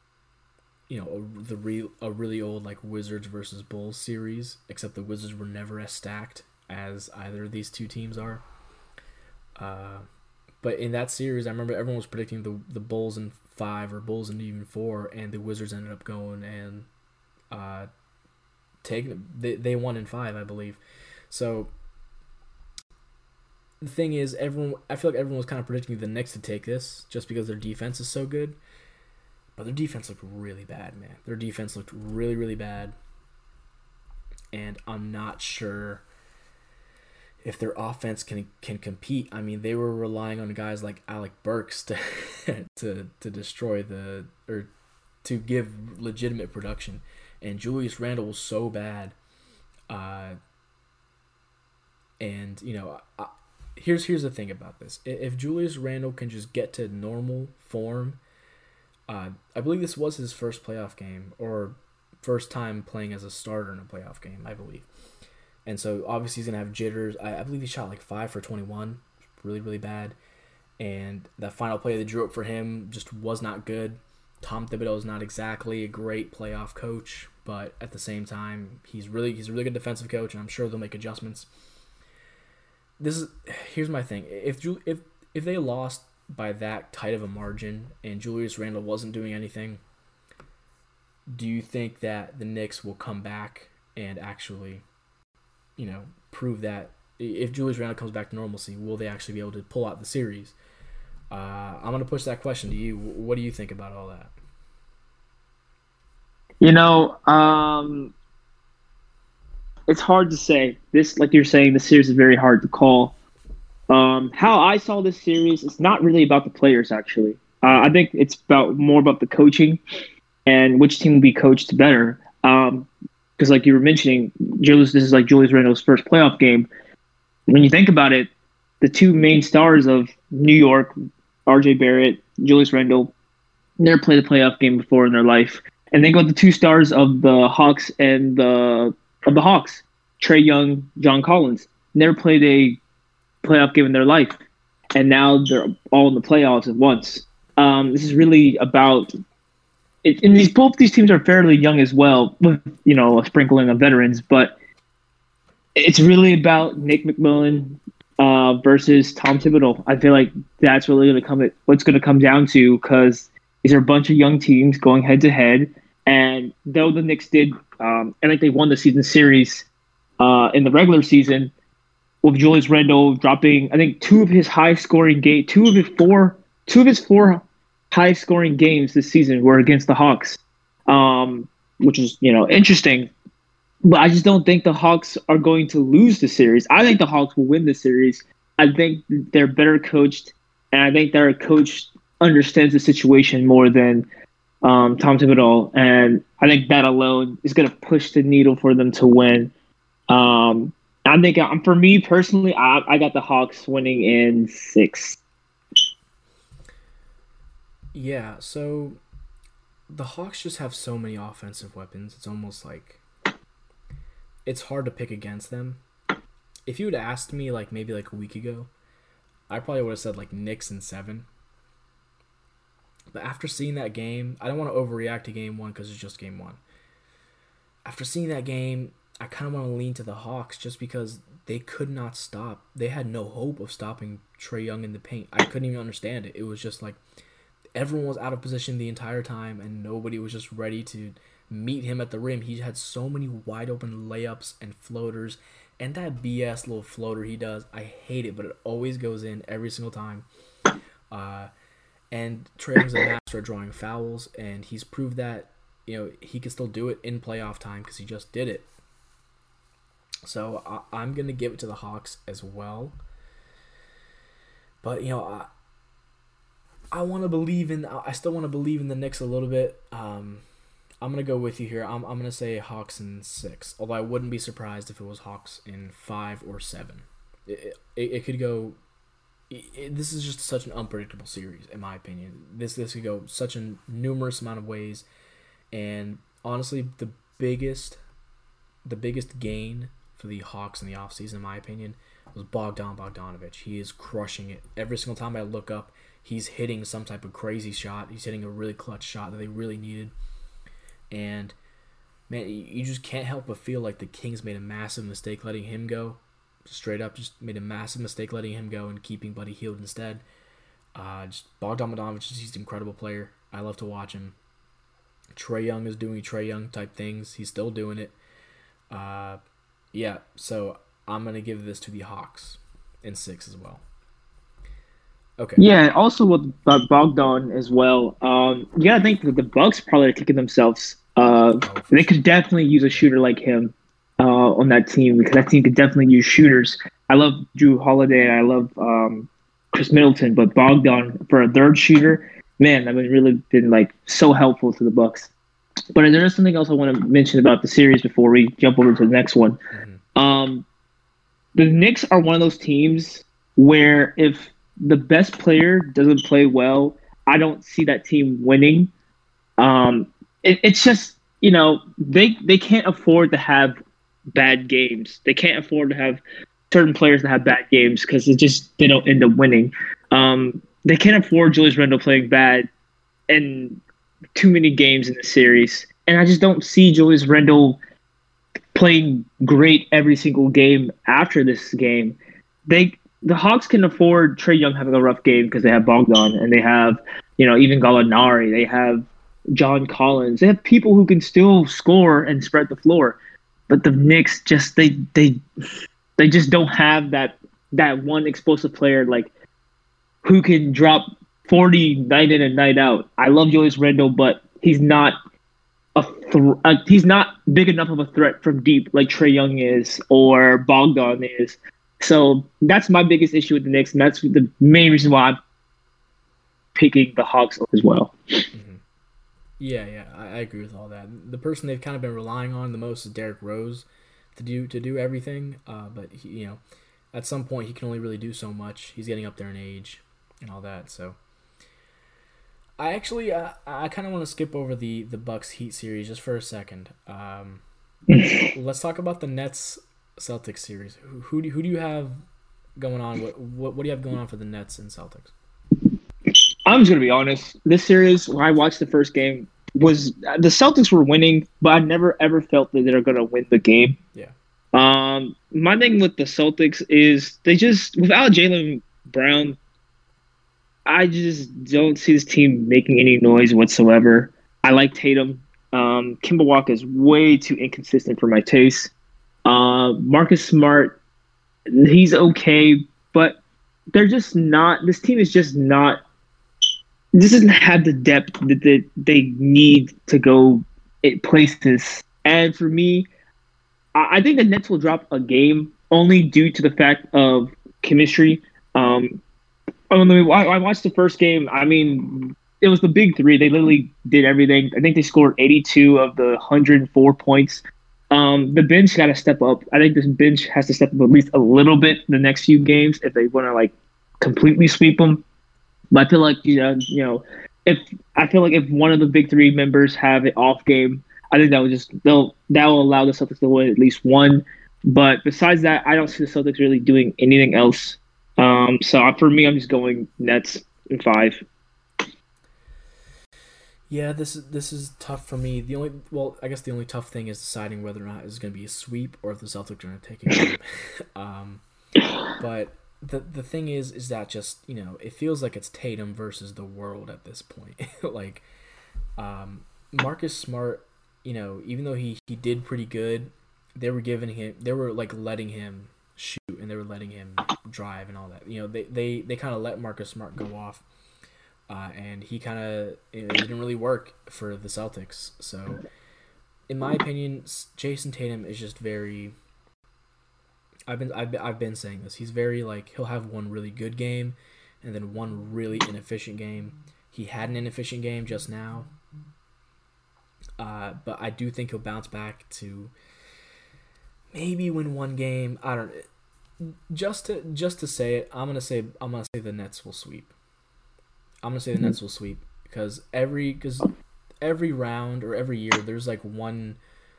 A: you know a, the real a really old like Wizards versus Bulls series, except the Wizards were never as stacked as either of these two teams are. Uh, but in that series, I remember everyone was predicting the the Bulls in five or Bulls in even four, and the Wizards ended up going and uh, taking they they won in five, I believe. So the thing is, everyone I feel like everyone was kind of predicting the Knicks to take this just because their defense is so good. But their defense looked really bad, man. Their defense looked really, really bad. And I'm not sure if their offense can can compete. I mean, they were relying on guys like Alec Burks to (laughs) to to destroy the or to give legitimate production, and Julius Randle was so bad. Uh, and you know, I, here's here's the thing about this: if Julius Randle can just get to normal form, uh, I believe this was his first playoff game or first time playing as a starter in a playoff game, I believe. And so obviously he's gonna have jitters. I, I believe he shot like five for twenty one, really really bad. And that final play that drew up for him just was not good. Tom Thibodeau is not exactly a great playoff coach, but at the same time, he's really he's a really good defensive coach, and I'm sure they'll make adjustments. This is here's my thing: if if if they lost by that tight of a margin and Julius Randle wasn't doing anything, do you think that the Knicks will come back and actually you know, prove that if Julius Randle comes back to normalcy, will they actually be able to pull out the series? Uh, I'm going to push that question to you. What do you think about all that?
B: You know, um, it's hard to say. This, like you're saying, the series is very hard to call. Um, how I saw this series, it's not really about the players, actually. Uh, I think it's about more about the coaching and which team will be coached better. Um, because like you were mentioning, Julius, this is like Julius Randle's first playoff game. When you think about it, the two main stars of New York, R.J. Barrett, Julius Randle, never played a playoff game before in their life, and then got the two stars of the Hawks and the of the Hawks, Trae Young, John Collins, never played a playoff game in their life, and now they're all in the playoffs at once. Um, this is really about and these both these teams are fairly young as well, with you know a sprinkling of veterans. But it's really about Nick McMillan uh, versus Tom Thibodeau. I feel like that's really going to come at what's going to come down to because these are a bunch of young teams going head to head. And though the Knicks did, um, I think they won the season series uh, in the regular season with Julius Randle dropping, I think two of his high scoring game, two of his four, two of his four high scoring games this season were against the Hawks, um, which is, you know, interesting. But I just don't think the Hawks are going to lose the series. I think the Hawks will win the series. I think they're better coached, and I think their coach understands the situation more than um, Tom Thibodeau. And I think that alone is going to push the needle for them to win. Um, I think um, for me personally, I, I got the Hawks winning in six.
A: Yeah, so the Hawks just have so many offensive weapons. It's almost like it's hard to pick against them. If you had asked me like maybe like a week ago, I probably would have said like Knicks and seven. But after seeing that game, I don't want to overreact to game one because it's just game one. After seeing that game, I kind of want to lean to the Hawks just because they could not stop. They had no hope of stopping Trae Young in the paint. I couldn't even understand it. It was just like everyone was out of position the entire time and nobody was just ready to meet him at the rim. He had so many wide open layups and floaters. And that BS little floater he does, I hate it, but it always goes in every single time. Uh, and Trae Young's a master at drawing fouls, and he's proved that you know he can still do it in playoff time because he just did it. So I, am gonna give it to the Hawks as well. But you know, I, I want to believe in. I still want to believe in the Knicks a little bit. Um, I'm gonna go with you here. I'm, I'm gonna say Hawks in six. Although I wouldn't be surprised if it was Hawks in five or seven. It, it, it could go it, this is just such an unpredictable series, in my opinion. This this could go such a numerous amount of ways, and honestly, the biggest, the biggest gain for the Hawks in the offseason, in my opinion, was Bogdan Bogdanovich. He is crushing it every single time I look up. He's hitting some type of crazy shot. He's hitting a really clutch shot that they really needed, and man, you just can't help but feel like the Kings made a massive mistake letting him go straight up just made a massive mistake letting him go and keeping Buddy Hield instead. Uh, just Bogdan Bogdanovich, he's an incredible player. I love to watch him. Trae Young is doing Trae Young type things. He's still doing it. Uh, yeah, so I'm gonna give this to the Hawks in six as well.
B: Okay. Yeah, also with Bogdan as well. Um, yeah, I think that the Bucks probably are kicking themselves. Uh, oh, they could definitely use a shooter like him uh, on that team because that team could definitely use shooters. I love Jrue Holiday. I love um, Khris Middleton, but Bogdan for a third shooter, man, I mean, really been like so helpful to the Bucks. But there is something else I want to mention about the series before we jump over to the next one. Mm-hmm. Um, the Knicks are one of those teams where if the best player doesn't play well, I don't see that team winning. Um, it, it's just you know they they can't afford to have bad games. They can't afford to have certain players that have bad games because it just they don't end up winning. Um, they can't afford Julius Randle playing bad and too many games in the series. And I just don't see Julius Randle playing great every single game after this game. They the Hawks can afford Trae Young having a rough game because they have Bogdan and they have, you know, even Gallinari. They have John Collins. They have people who can still score and spread the floor but the Knicks just they they they just don't have that that one explosive player like who can drop 40 night in and night out. I love Julius Randle, but he's not a th- uh, he's not big enough of a threat from deep like Trae Young is or Bogdan is. So that's my biggest issue with the Knicks, and that's the main reason why I'm picking the Hawks as well. Mm-hmm.
A: Yeah, yeah, I, I, agree with all that. The person they've kind of been relying on the most is Derrick Rose to do to do everything. Uh, but he, you know, at some point he can only really do so much. He's getting up there in age and all that. So I actually uh, I kind of want to skip over the the Bucks Heat series just for a second. Um, (laughs) let's talk about the Nets Celtics series. Who who do, who do you have going on? What, what what do you have going on for the Nets and Celtics?
B: I'm just gonna be honest. This series, when I watched the first game, was the Celtics were winning, but I never ever felt that they were gonna win the game.
A: Yeah.
B: Um, my thing with the Celtics is they just without Jaylen Brown, I just don't see this team making any noise whatsoever. I like Tatum. Um, Kemba Walker is way too inconsistent for my taste. Uh, Marcus Smart, he's okay, but they're just not. This team is just not this doesn't have the depth that they, they need to go places. And for me, I think the Nets will drop a game only due to the fact of chemistry. Um, I, mean, I watched the first game. I mean, it was the big three. They literally did everything. I think they scored 82 of the 104 points. Um, the bench got to step up. I think this bench has to step up at least a little bit the next few games if they want to like completely sweep them. But I feel like you know, you know, if I feel like if one of the big three members have an off game, I think that would just they'll that will allow the Celtics to win at least one. But besides that, I don't see the Celtics really doing anything else. Um, so for me, I'm just going Nets in five.
A: Yeah, this is this is tough for me. The only well, I guess the only tough thing is deciding whether or not it's going to be a sweep or if the Celtics are going to take a (laughs) game. (laughs) um, but the the thing is, is that just you know it feels like it's Tatum versus the world at this point. (laughs) like, um, Marcus Smart, you know, even though he he did pretty good, they were giving him, they were like letting him shoot and they were letting him drive and all that. You know, they they they kind of let Marcus Smart go off uh, and he kind of didn't really work for the Celtics. So, in my opinion, Jayson Tatum is just very. I've been I've been, I've been saying this. He's very like he'll have one really good game, and then one really inefficient game. He had an inefficient game just now. Uh, but I do think he'll bounce back to maybe win one game. I don't. Just to just to say it, I'm gonna say I'm gonna say the Nets will sweep. I'm gonna say the. Nets will sweep because every because every round or every year there's like one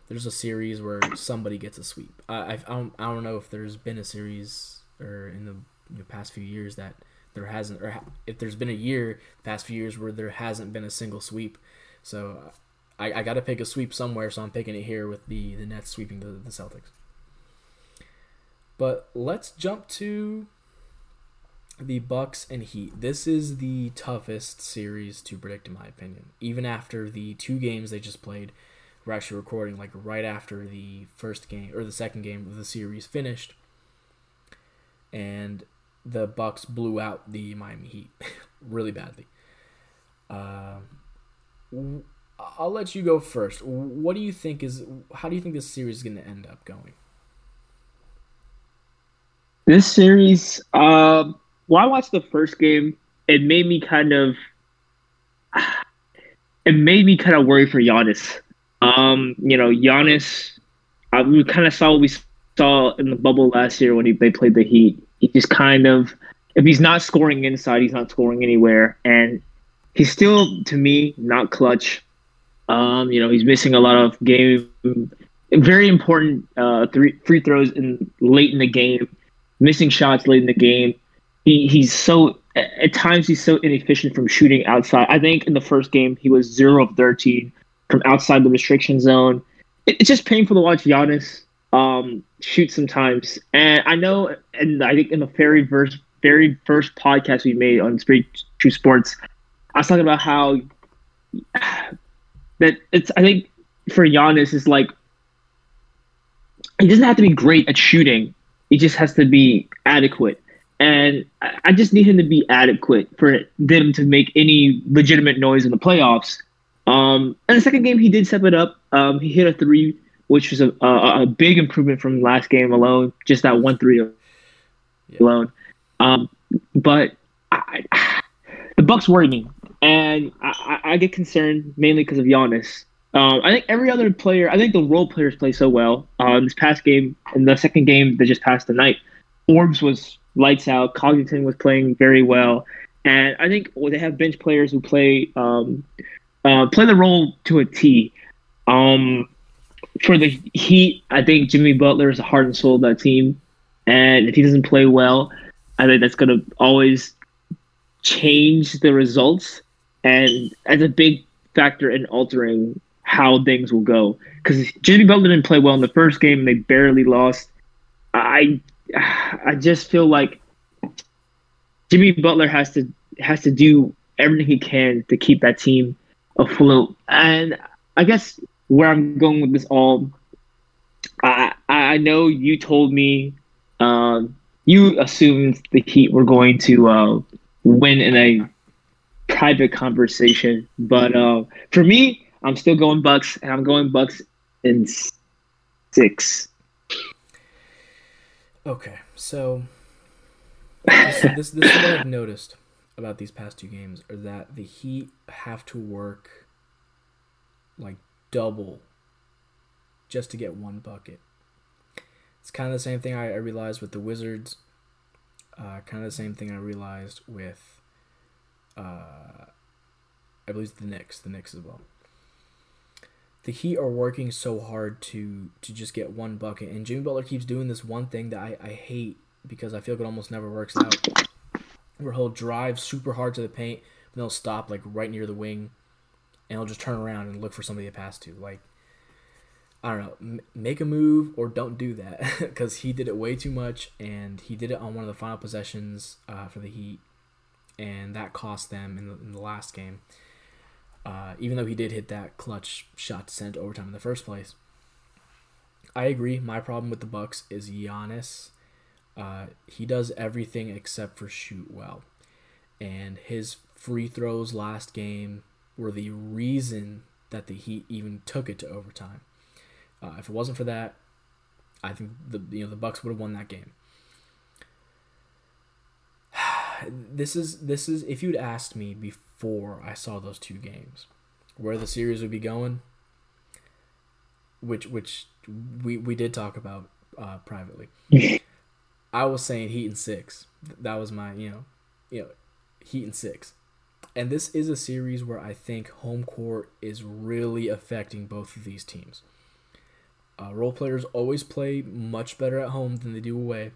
A: there's a series where somebody gets a sweep. I I, I don't I don't know if there's been a series or in the, in the past few years that there hasn't or if there's been a year past few years where there hasn't been a single sweep. So I, I got to pick a sweep somewhere, so I'm picking it here with the the Nets sweeping the, the Celtics. But let's jump to the Bucks and Heat. This is the toughest series to predict, in my opinion. Even after the two games they just played, we're actually recording like right after the first game or the second game of the series finished, and the Bucks blew out the Miami Heat (laughs) really badly. Uh, I'll let you go first. What do you think is? How do you think this series is going to end up going?
B: This series, um, well, I watched the first game. It made me kind of, (sighs) it made me kind of worry for Giannis. Um, you know, Giannis, uh, we kind of saw what we saw in the bubble last year when he they played the Heat. He just kind of, if he's not scoring inside, he's not scoring anywhere, and he's still, to me, not clutch. Um, you know, he's missing a lot of game, very important uh, three free throws in late in the game, missing shots late in the game he he's so at times he's so inefficient from shooting outside. I think in the first game he was zero of thirteen from outside the restriction zone. It, it's just painful to watch Giannis um, shoot sometimes. And I know, and I think in the very first very first podcast we made on Street True Sports, I was talking about how that it's. I think for Giannis is like he doesn't have to be great at shooting. He just has to be adequate and I just need him to be adequate for them to make any legitimate noise in the playoffs. Um, and the second game, he did step it up. Um, he hit a three, which was a, a, a, big improvement from last game alone. Just that one three alone. Um, but I, (sighs) the Bucks worry me, and I, I get concerned mainly because of Giannis. Um, I think every other player, I think the role players play so well. Um, this past game, in the second game that just passed the night, Forbes was lights out. Covington was playing very well, and I think well, they have bench players who play um, uh, play the role to a T. Um, for the Heat, I think Jimmy Butler is the heart and soul of that team, and if he doesn't play well, I think that's going to always change the results, and as a big factor in altering how things will go. Because Jimmy Butler didn't play well in the first game; and they barely lost. I I just feel like Jimmy Butler has to has to do everything he can to keep that team afloat. And I guess where I'm going with this all, I I know you told me uh, you assumed the Heat were going to uh, win in a private conversation, but uh, for me, I'm still going Bucks, and I'm going Bucks in six.
A: Okay, so this, this, this is what I've noticed about these past two games are that the Heat have to work like double just to get one bucket. It's kind of the same thing I, I realized with the Wizards. Uh, kind of the same thing I realized with, uh, I believe the Knicks, the Knicks as well. The Heat are working so hard to to just get one bucket, and Jimmy Butler keeps doing this one thing that I, I hate because I feel like it almost never works out. Where he'll drive super hard to the paint, and then he'll stop like right near the wing, and he'll just turn around and look for somebody to pass to. Like I don't know, m- make a move or don't do that (laughs) because he did it way too much, and he did it on one of the final possessions uh, for the Heat, and that cost them in the, in the last game. Uh, even though he did hit that clutch shot to send overtime in the first place. I agree. My problem with the Bucks is Giannis. Uh, he does everything except for shoot well, and his free throws last game were the reason that the Heat even took it to overtime. Uh, if it wasn't for that, I think the you know the Bucks would have won that game. (sighs) this is this is if you'd asked me before I saw those two games, where the series would be going, which which we we did talk about uh, privately. (laughs) I was saying Heat and six. That was my you know, you know, Heat and six. And this is a series where I think home court is really affecting both of these teams. Uh, role players always play much better at home than they do away,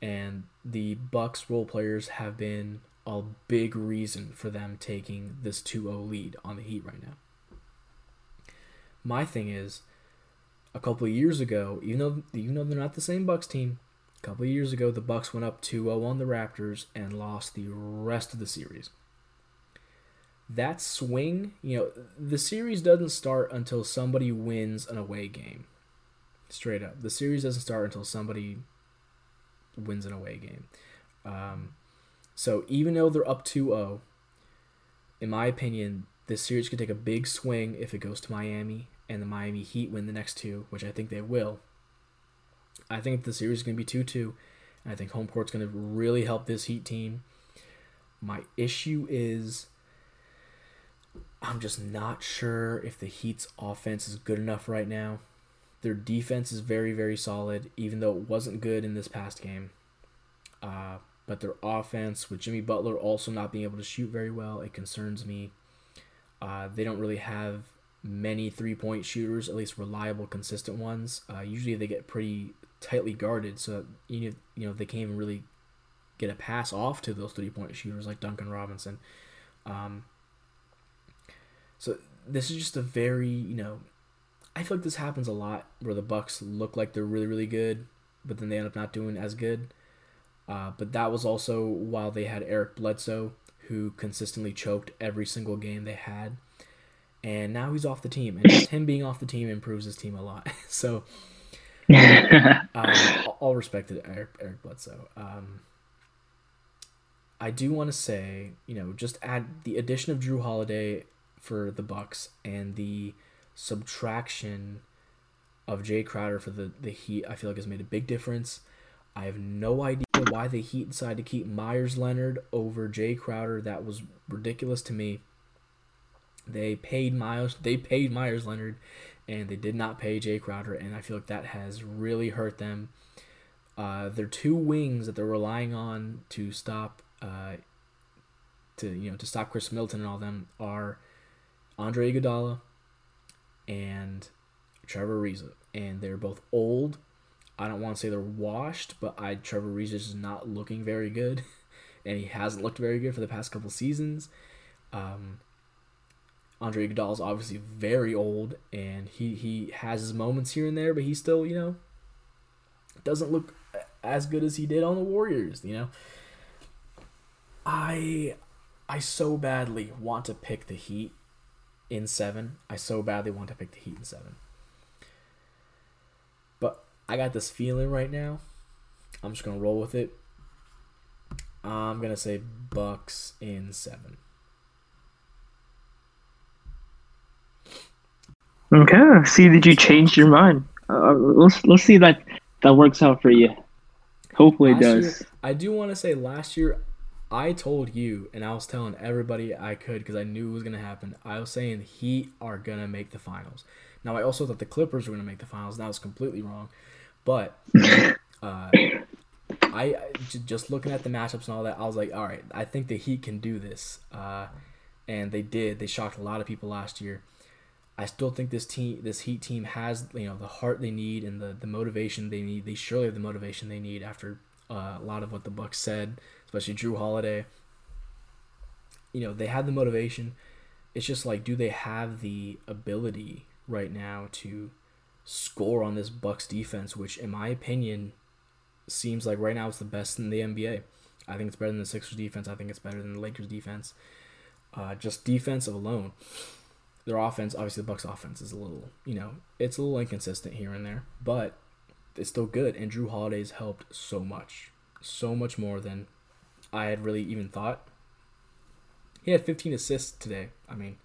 A: and the Bucks role players have been a big reason for them taking this 2-0 lead on the Heat right now. My thing is, a couple of years ago, even though even though they're not the same Bucks team, a couple of years ago the Bucks went up 2-0 on the Raptors and lost the rest of the series. That swing, you know, the series doesn't start until somebody wins an away game. Straight up. The series doesn't start until somebody wins an away game. Um, so even though they're up 2 0, in my opinion, this series could take a big swing if it goes to Miami and the Miami Heat win the next two, which I think they will. I think the series is going to be 2 2. and I think home court's going to really help this Heat team. My issue is I'm just not sure if the Heat's offense is good enough right now. Their defense is very, very solid, even though it wasn't good in this past game. Uh, but their offense, with Jimmy Butler also not being able to shoot very well, it concerns me. Uh, they don't really have many three point shooters, at least reliable, consistent ones. Uh, usually they get pretty tightly guarded, so you know, you know they can't even really get a pass off to those three point shooters like Duncan Robinson. Um, so this is just a very you know I feel like this happens a lot where the Bucks look like they're really really good, but then they end up not doing as good. Uh, but that was also while they had Eric Bledsoe, who consistently choked every single game they had, and now he's off the team, and just him being off the team improves his team a lot. (laughs) so, (laughs) um, all respect to Eric, Eric Bledsoe. Um, I do want to say, you know, just add the addition of Jrue Holiday for the Bucks and the subtraction of Jae Crowder for the, the Heat, I feel like has made a big difference. I have no idea why the Heat decided to keep Meyers Leonard over Jae Crowder. That was ridiculous to me. They paid Miles they paid Meyers Leonard and they did not pay Jae Crowder and I feel like that has really hurt them. Uh, their two wings that they're relying on to stop uh, to you know to stop Khris Middleton and all them are Andre Iguodala and Trevor Ariza, and they're both old. I don't want to say they're washed, but I Trevor Ariza is not looking very good, (laughs) and he hasn't looked very good for the past couple seasons. Um, Andre Iguodala is obviously very old, and he he has his moments here and there, but he still you know doesn't look as good as he did on the Warriors. You know, I I so badly want to pick the Heat in seven. I so badly want to pick the Heat in seven. I got this feeling right now. I'm just gonna roll with it. I'm gonna say Bucks in seven.
B: Okay. See, did you change your mind? Uh, let's let's see that that works out for you. Hopefully, last it does.
A: Year, I do want to say last year I told you, and I was telling everybody I could because I knew it was gonna happen. I was saying Heat are gonna make the finals Now I also thought the Clippers were going to make the finals. That was completely wrong, but (laughs) uh, I just looking at the matchups and all that, I was like, all right, I think the Heat can do this, uh, and they did. They shocked a lot of people last year. I still think this team, this Heat team, has you know the heart they need and the the motivation they need. They surely have the motivation they need after uh, a lot of what the Bucks said, especially Jrue Holiday. You know they have the motivation. It's just like, do they have the ability right now to score on this Bucks defense, which, in my opinion, seems like right now it's the best in the NBA. I think it's better than the Sixers defense. I think it's better than the Lakers defense. Uh, just defensive alone. Their offense, obviously, the Bucks offense is a little, you know, it's a little inconsistent here and there, but it's still good. And Jrue Holiday's helped so much, so much more than I had really even thought. He had 15 assists today. I mean,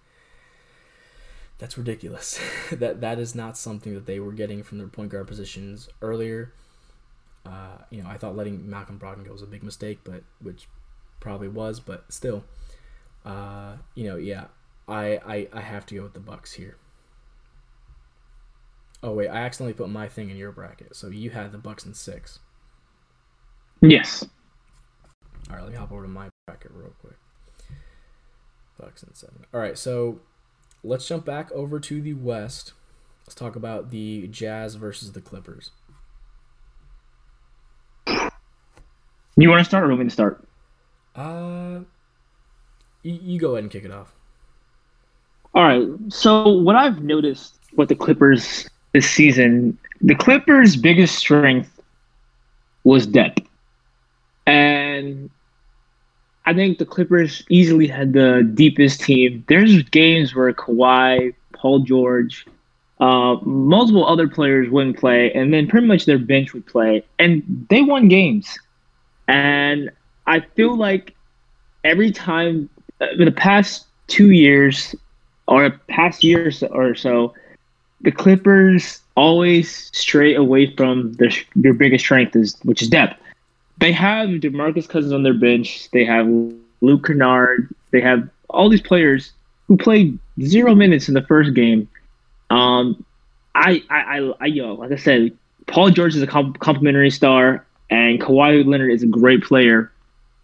A: that's ridiculous. (laughs) that that is not something that they were getting from their point guard positions earlier. Uh, you know, I thought letting Malcolm Brogdon go was a big mistake, but which probably was, but still, uh, you know, yeah, I, I I have to go with the Bucks here. Oh wait, I accidentally put my thing in your bracket, so you had the Bucks in six.
B: Yes.
A: All right, let me hop over to my bracket real quick. Bucks in seven. All right, so let's jump back over to the West. Let's talk about the Jazz versus the Clippers.
B: You want to start or want me to start?
A: Uh, you, you go ahead and kick it off.
B: All right. So what I've noticed with the Clippers this season, the Clippers' biggest strength was depth, and I think the Clippers easily had the deepest team. There's games where Kawhi, Paul George, uh, multiple other players wouldn't play, and then pretty much their bench would play, and they won games. And I feel like every time uh, in the past two years or past years or so, the Clippers always stray away from their, their biggest strength, is which is depth. They have DeMarcus Cousins on their bench. They have Luke Kennard. They have all these players who played zero minutes in the first game. Um, I, I, I, I know, like I said, Paul George is a comp- complimentary star and Kawhi Leonard is a great player,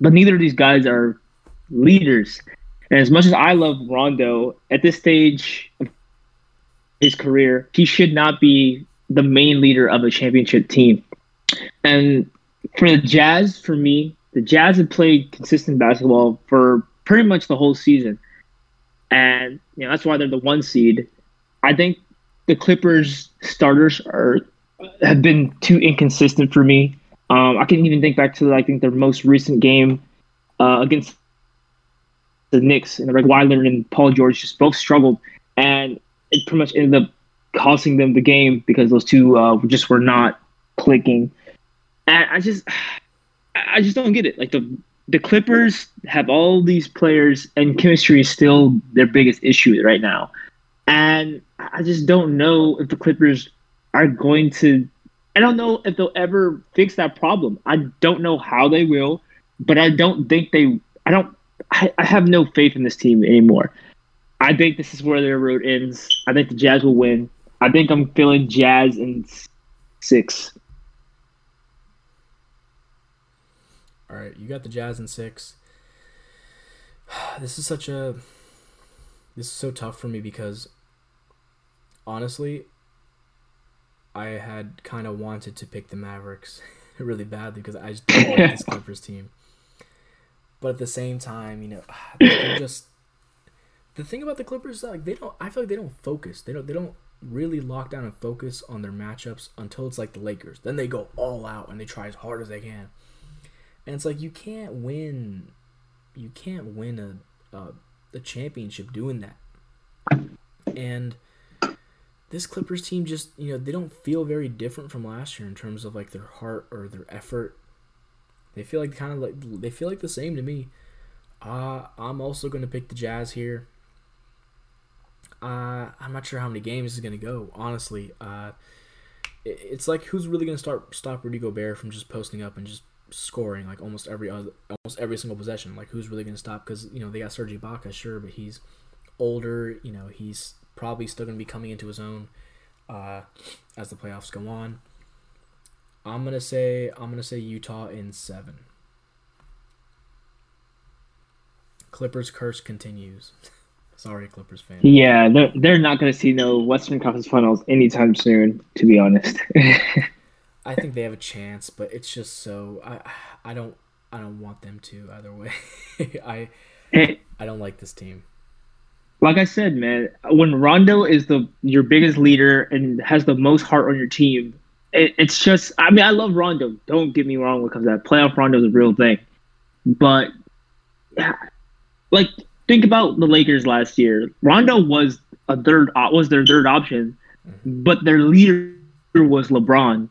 B: but neither of these guys are leaders. And as much as I love Rondo, at this stage of his career, he should not be the main leader of a championship team. And for the Jazz, for me, the Jazz have played consistent basketball for pretty much the whole season. And you know, that's why they're the one seed. I think the Clippers starters are have been too inconsistent for me. Um, I can even think back to I think their most recent game uh, against the Knicks and the Red Weiler and Paul George just both struggled, and it pretty much ended up costing them the game because those two uh, just were not clicking. And I just, (sighs) I just don't get it. Like the the Clippers have all these players, and chemistry is still their biggest issue right now. And I just don't know if the Clippers are going to I don't know if they'll ever fix that problem. I don't know how they will, but I don't think they. I don't. I, I have no faith in this team anymore. I think this is where their road ends. I think the Jazz will win. I think I'm feeling Jazz in six.
A: All right, you got the Jazz in six. (sighs) This is such a. This is so tough for me because, honestly, I had kind of wanted to pick the Mavericks (laughs) really badly because I just don't like this (laughs) Clippers team. But at the same time, you know, (sighs) they're just the thing about the Clippers is like they don't. I feel like they don't focus. They don't. They don't really lock down and focus on their matchups until it's like the Lakers. Then they go all out and they try as hard as they can. And it's like you can't win. You can't win a a, a championship doing that. And this Clippers team just, you know, they don't feel very different from last year in terms of like their heart or their effort. They feel like kind of like they feel like the same to me. Uh, I'm also going to pick the Jazz here. Uh, I'm not sure how many games is going to go. Honestly, uh, it, it's like who's really going to start stop Rudy Gobert from just posting up and just scoring like almost every other, almost every single possession. Like who's really going to stop? Because you know they got Serge Ibaka, sure, but he's older. You know he's probably still going to be coming into his own uh, as the playoffs go on. I'm gonna say I'm gonna say Utah in seven. Clippers curse continues. (laughs) Sorry, Clippers fans.
B: Yeah, they're they're not going to see no Western Conference Finals anytime soon. To be honest. (laughs)
A: I think they have a chance, but it's just so I I don't I don't want them to either way. (laughs) I I don't like this team.
B: Like I said, man, when Rondo is the your biggest leader and has the most heart on your team, it, it's just I mean I love Rondo. Don't get me wrong when it comes to that. Playoff Rondo is a real thing, but like think about the Lakers last year. Rondo was a third was their third option, mm-hmm. but their leader was LeBron.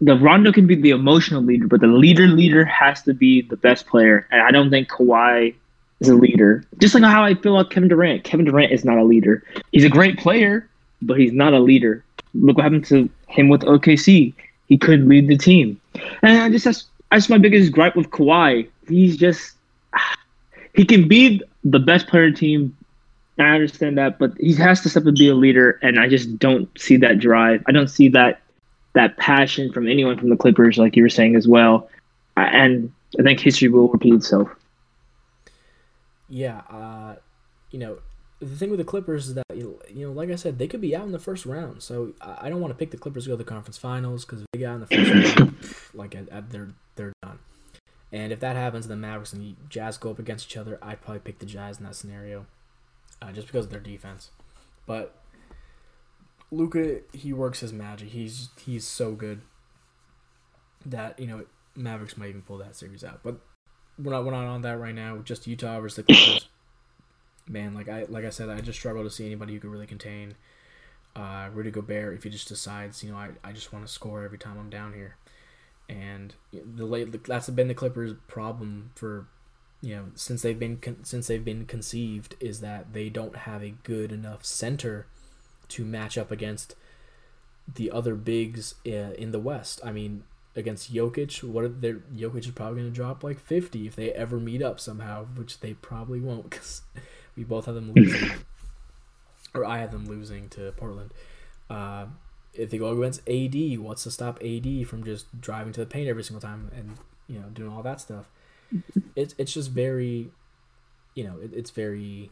B: The Rondo can be the emotional leader, but the leader leader has to be the best player. And I don't think Kawhi is a leader. Just like how I feel about Kevin Durant. Kevin Durant is not a leader. He's a great player, but he's not a leader. Look what happened to him with OKC. He couldn't lead the team. And I just that's, that's my biggest gripe with Kawhi. He's just (sighs) he can be the best player team. I understand that, but he has to step up and be a leader, and I just don't see that drive. I don't see that that passion from anyone from the Clippers, like you were saying as well. And I think history will repeat itself.
A: Yeah, uh, you know, the thing with the Clippers is that you know, like I said, they could be out in the first round. So I don't want to pick the Clippers to go to the conference finals because they get out in the first round, (laughs) like at, at, they're they're done. And if that happens, the Mavericks and the Jazz go up against each other. I'd probably pick the Jazz in that scenario, uh, just because of their defense. But Luka, he works his magic. He's he's so good that you know Mavericks might even pull that series out. But we're not we're not on that right now. Just Utah versus the Clippers. (coughs) Man, like I like I said, I just struggle to see anybody who could really contain uh, Rudy Gobert if he just decides, you know, I, I just want to score every time I'm down here and the late that's been the Clippers' problem for you know since they've been con- since they've been conceived is that they don't have a good enough center to match up against the other bigs uh, in the West. I mean, against Jokic, what are their Jokic is probably going to drop like 50 if they ever meet up somehow, which they probably won't because (laughs) we both have them losing, (laughs) or I have them losing to Portland. Uh, if they go against AD, what's to stop AD from just driving to the paint every single time and you know doing all that stuff? (laughs) It's it's just very, you know, it, it's very.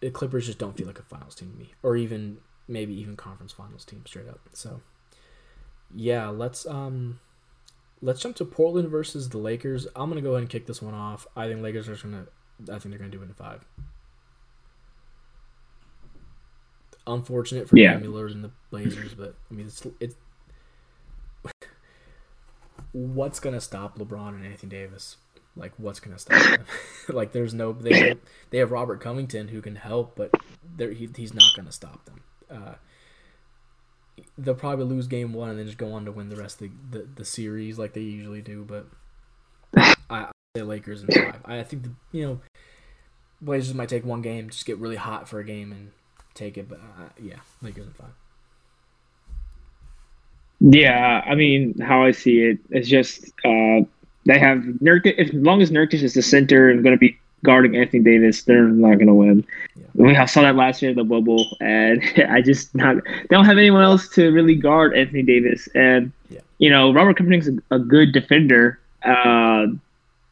A: The Clippers just don't feel like a finals team to me, or even maybe even conference finals team straight up. So, yeah, let's um, let's jump to Portland versus the Lakers. I'm gonna go ahead and kick this one off. I think Lakers are gonna. I think they're gonna do it in five. unfortunate for yeah. Damian Lillard and the Blazers, but I mean it's it's (laughs) what's gonna stop LeBron and Anthony Davis? Like what's gonna stop them? (laughs) like there's no they they have Robert Covington who can help, but he, he's not gonna stop them. Uh, they'll probably lose game one and then just go on to win the rest of the, the, the series like they usually do. But I, I say Lakers in five. I think the you know Blazers might take one game, just get really hot for a game and take it, but uh, yeah, Lakers in five.
B: Yeah, I mean, how I see it is just uh, they have Nurkic. As long as Nurkic is the center and going to be guarding Anthony Davis, they're not going to win. Yeah. We saw that last year in the bubble, and (laughs) I just not they don't have anyone else to really guard Anthony Davis. And yeah. you know, Robert Covington's a, a good defender, uh,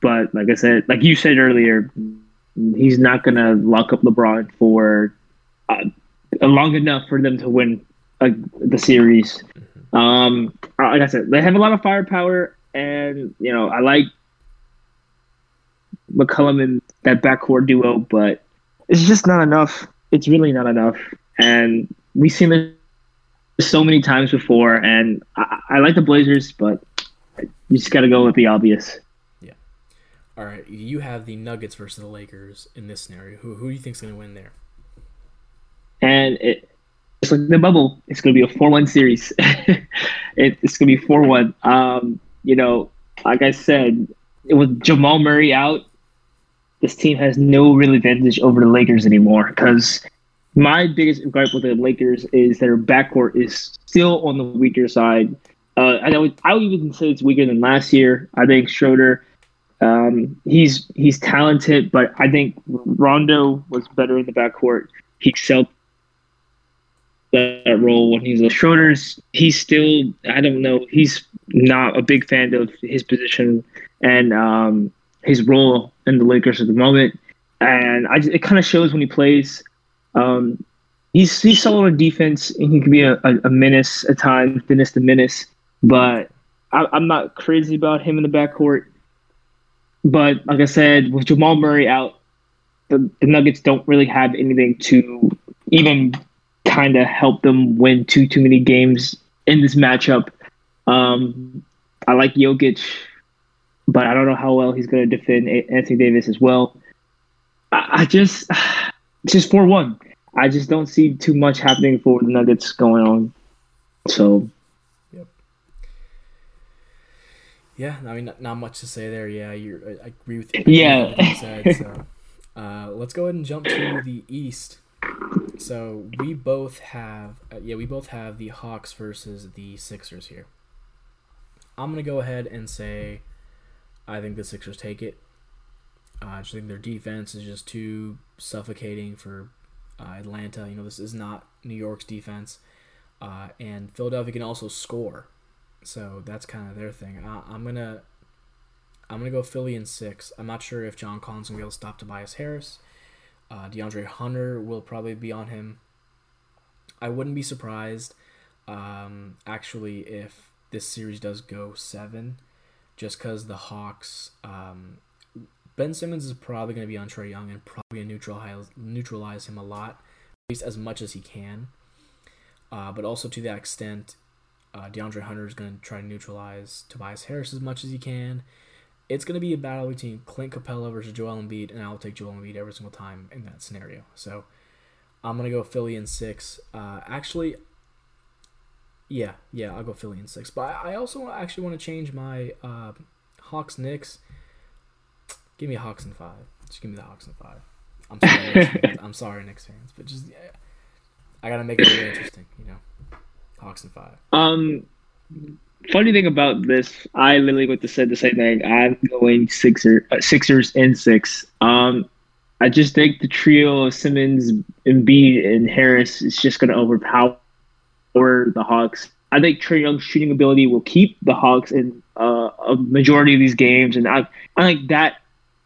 B: but like I said, like you said earlier, he's not going to lock up LeBron for uh, long enough for them to win uh, the series. Mm-hmm. Um, like I said, they have a lot of firepower, and you know I like McCollum and that backcourt duo, but it's just not enough. It's really not enough, and we've seen this so many times before. And I, I like the Blazers, but you just got to go with the obvious.
A: Yeah. All right, you have the Nuggets versus the Lakers in this scenario. Who who do you think's going to win there?
B: and it, it's like the bubble. It's going to be a four-one series. (laughs) it, it's going to be four-one. Um, you know, like I said, it was Jamal Murray out, this team has no real advantage over the Lakers anymore. Because my biggest gripe with the Lakers is their backcourt is still on the weaker side. Uh, I know I would even say it's weaker than last year. I think Schroeder Um, he's he's talented, but I think Rondo was better in the backcourt. He excelled that role when he's a Schroeder's. He's still I don't know. He's not a big fan of his position and um, his role in the Lakers at the moment. And I it kind of shows when he plays. Um, he's he's solid on defense, and he can be a, a, a menace at times, menace to menace. But I, I'm not crazy about him in the backcourt. But like I said, with Jamal Murray out, the, the Nuggets don't really have anything to even kind of help them win too too many games in this matchup. Um, I like Jokic, but I don't know how well he's going to defend Anthony Davis as well. I, I just (sighs) just four one. I just don't see too much happening for the Nuggets going on. So
A: Yeah, I mean, not, not much to say there. Yeah, you I agree with you.
B: Yeah.
A: You said, so. uh, let's go ahead and jump to the East. So we both have, uh, yeah, we both have the Hawks versus the Sixers here. I'm gonna go ahead and say, I think the Sixers take it. Uh, I just think their defense is just too suffocating for uh, Atlanta. You know, this is not New York's defense, uh, and Philadelphia can also score. So that's kind of their thing. I, I'm gonna I'm gonna go Philly in six. I'm not sure if John Collins gonna be able to stop Tobias Harris. Uh, DeAndre Hunter will probably be on him. I wouldn't be surprised, um, actually, if this series does go seven, just because the Hawks. Um, ben Simmons is probably going to be on Trae Young and probably going to neutralize neutralize him a lot, at least as much as he can. Uh, but also to that extent, uh, DeAndre Hunter is going to try to neutralize Tobias Harris as much as he can. It's going to be a battle between Clint Capela versus Joel Embiid, and I'll take Joel Embiid every single time in that scenario. So I'm going to go Philly in six. Uh, actually, yeah, yeah, I'll go Philly in six. But I, also actually want to change my uh, Hawks Knicks. Give me a Hawks in five. Just give me the Hawks in five. I'm sorry, (laughs) I'm sorry, Knicks fans, but just yeah, I gotta make it really interesting, you know. Hawks and five.
B: Um, funny thing about this, I literally went to say the same thing. I'm going Sixer, uh, Sixers in six. Um, I just think the trio of Simmons, Embiid, and Harris is just going to overpower the Hawks. I think Trae Young's shooting ability will keep the Hawks in uh, a majority of these games, and I, I think that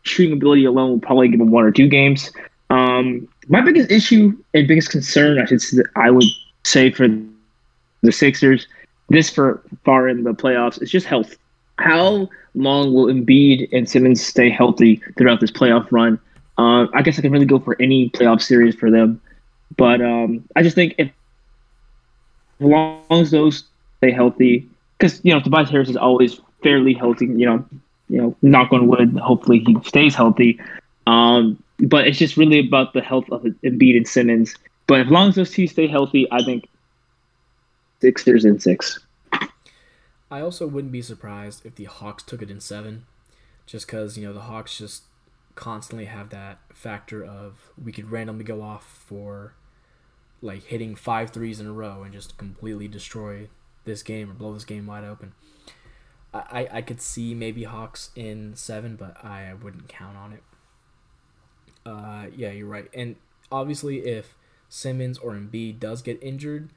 B: shooting ability alone will probably give them one or two games. Um, my biggest issue and biggest concern, I should I would say for the Sixers this for far in the playoffs is just health. How long will Embiid and Simmons stay healthy throughout this playoff run? Uh, I guess I can really go for any playoff series for them, but um, I just think if long as those stay healthy, because you know Tobias Harris is always fairly healthy. You know, you know, knock on wood. Hopefully he stays healthy. Um, but it's just really about the health of Embiid and Simmons. But as long as those two stay healthy, I think Sixers in six.
A: I also wouldn't be surprised if the Hawks took it in seven, just because you know the Hawks just constantly have that factor of we could randomly go off for like hitting five threes in a row and just completely destroy this game or blow this game wide open. I, I could see maybe Hawks in seven, but I wouldn't count on it. Uh, yeah, you're right. And obviously, if Simmons or Embiid does get injured,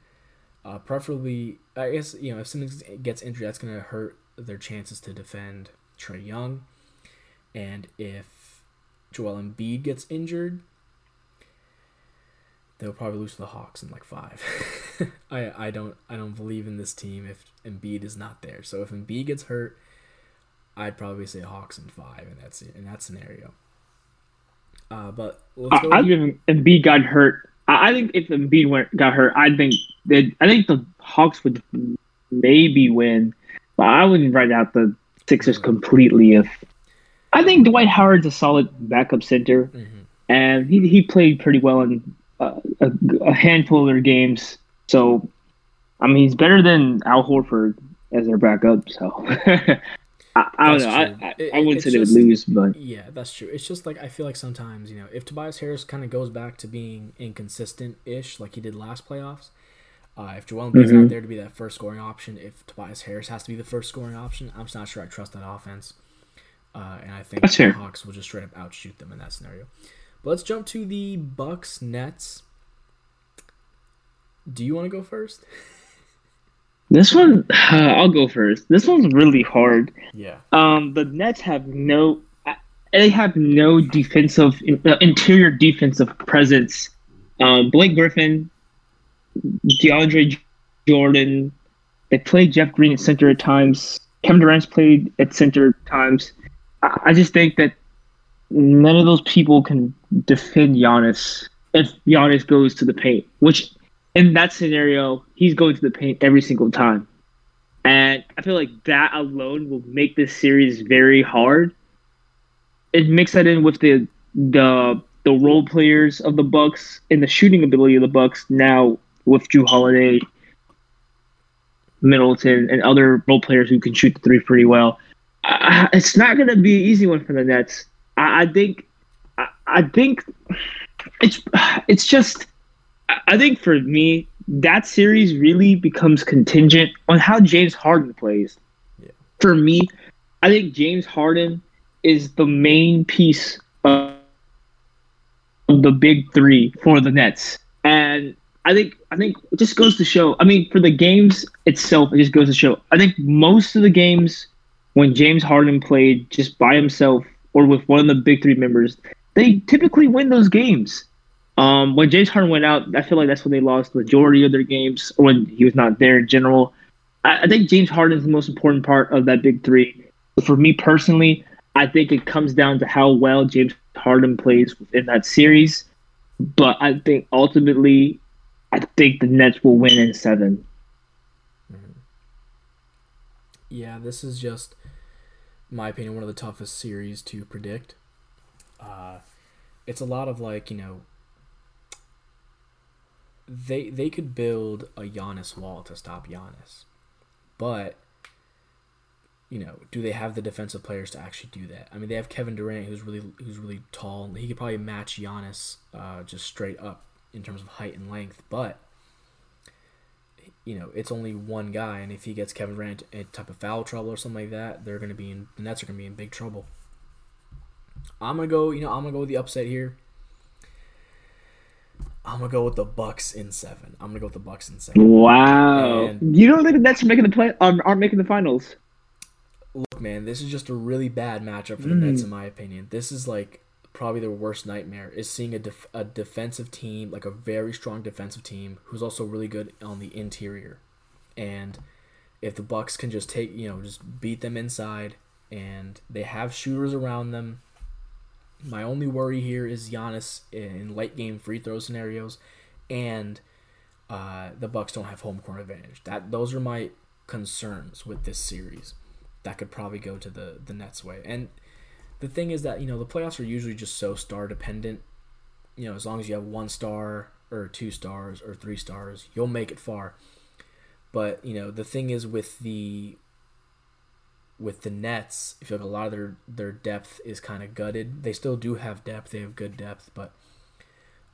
A: uh, preferably, I guess you know if Simmons gets injured, that's gonna hurt their chances to defend Trae Young, and if Joel Embiid gets injured, they'll probably lose to the Hawks in like five. (laughs) I I don't I don't believe in this team if Embiid is not there. So if Embiid gets hurt, I'd probably say Hawks in five, and that's in that scenario. Uh, but
B: let's go. I, I think Embiid got hurt I, think if Embiid went got hurt, I think that I think the Hawks would maybe win, but I wouldn't write out the Sixers completely. If I think Dwight Howard's a solid backup center, mm-hmm. and he he played pretty well in a, a, handful of their games. So, I mean, he's better than Al Horford as their backup. So, (laughs) I, I don't know. I, I, it, I, wouldn't say they would lose, but
A: yeah, that's true. It's just like I feel like sometimes you know if Tobias Harris kind of goes back to being inconsistent ish like he did last playoffs. Uh, if Joel Embiid's mm-hmm. not there to be that first scoring option, if Tobias Harris has to be the first scoring option, I'm just not sure I trust that offense. uh, and I think
B: That's
A: the
B: fair.
A: Hawks will just straight up outshoot them in that scenario. Let's jump to the Bucks Nets. Do you want to go first? (laughs)
B: This one, I'll go first. This one's really hard.
A: Yeah.
B: Um, the Nets have no, they have no defensive, uh, interior defensive presence. Um, Blake Griffin, DeAndre Jordan, they played Jeff Green at center at times. Kevin Durant's played at center at times. I, I just think that none of those people can defend Giannis if Giannis goes to the paint, which in that scenario, he's going to the paint every single time. And I feel like that alone will make this series very hard. And mix that in with the the the role players of the Bucks and the shooting ability of the Bucks now with Jrue Holiday, Middleton, and other role players who can shoot the three pretty well. Uh, it's not going to be an easy one for the Nets. I, I think. I, I think it's it's just. I think for me, that series really becomes contingent on how James Harden plays.
A: Yeah.
B: For me, I think James Harden is the main piece of the big three for the Nets. And I think I think it just goes to show. I mean, for the games itself, it just goes to show. I think most of the games when James Harden played just by himself or with one of the big three members, they typically win those games. Um, when James Harden went out, I feel like that's when they lost the majority of their games, when he was not there in general. I, I think James Harden is the most important part of that big three. For me personally, I think it comes down to how well James Harden plays within that series. But I think ultimately, I think the Nets will win in seven.
A: Yeah, this is just, my opinion, one of the toughest series to predict. Uh, it's a lot of like you know. They they could build a Giannis wall to stop Giannis, but you know, do they have the defensive players to actually do that? I mean, they have Kevin Durant, who's really who's really tall. He could probably match Giannis uh, just straight up in terms of height and length, but you know, it's only one guy, and if he gets Kevin Durant a type of foul trouble or something like that, they're going to be in the Nets are going to be in big trouble. I'm gonna go. You know, I'm gonna go with the upset here. I'm gonna go with the Bucks in seven. I'm gonna go with the Bucks in seven.
B: Wow!
A: And-
B: you don't think the Nets are making the play? Um, aren't making the finals?
A: Look, man, this is just a really bad matchup for the
B: Mm.
A: Nets, in my opinion. This is like probably their worst nightmare is seeing a def- a defensive team, like a very strong defensive team, who's also really good on the interior. And if the Bucks can just take, you know, just beat them inside, and they have shooters around them. My only worry here is Giannis in late game free throw scenarios, and uh, the Bucks don't have home court advantage. That those are my concerns with this series. That could probably go to the the Nets way. And the thing is that you know the playoffs are usually just so star dependent. You know, as long as you have one star or two stars or three stars, you'll make it far. But you know the thing is with the with the Nets, I feel like a lot of their their depth is kind of gutted. They still do have depth; they have good depth, but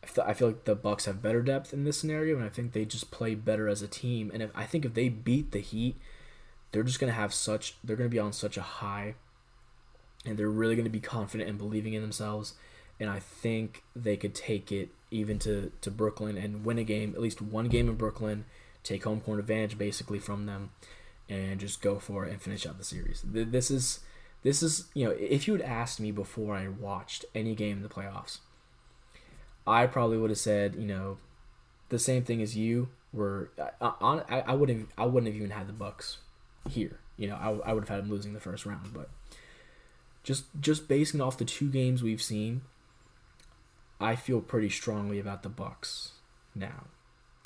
A: I feel, I feel like the Bucks have better depth in this scenario, and I think they just play better as a team. And if, I think if they beat the Heat, they're just gonna have such they're gonna be on such a high, and they're really gonna be confident and believing in themselves. And I think they could take it even to to Brooklyn and win a game, at least one game in Brooklyn, take home court advantage basically from them, and just go for it and finish out the series. This is this is you know if you had asked me before I watched any game in the playoffs, I probably would have said you know the same thing as you were. I, I, I wouldn't I wouldn't have even had the Bucks here. You know I, I would have had them losing the first round, but just just basing off the two games we've seen, I feel pretty strongly about the Bucks now.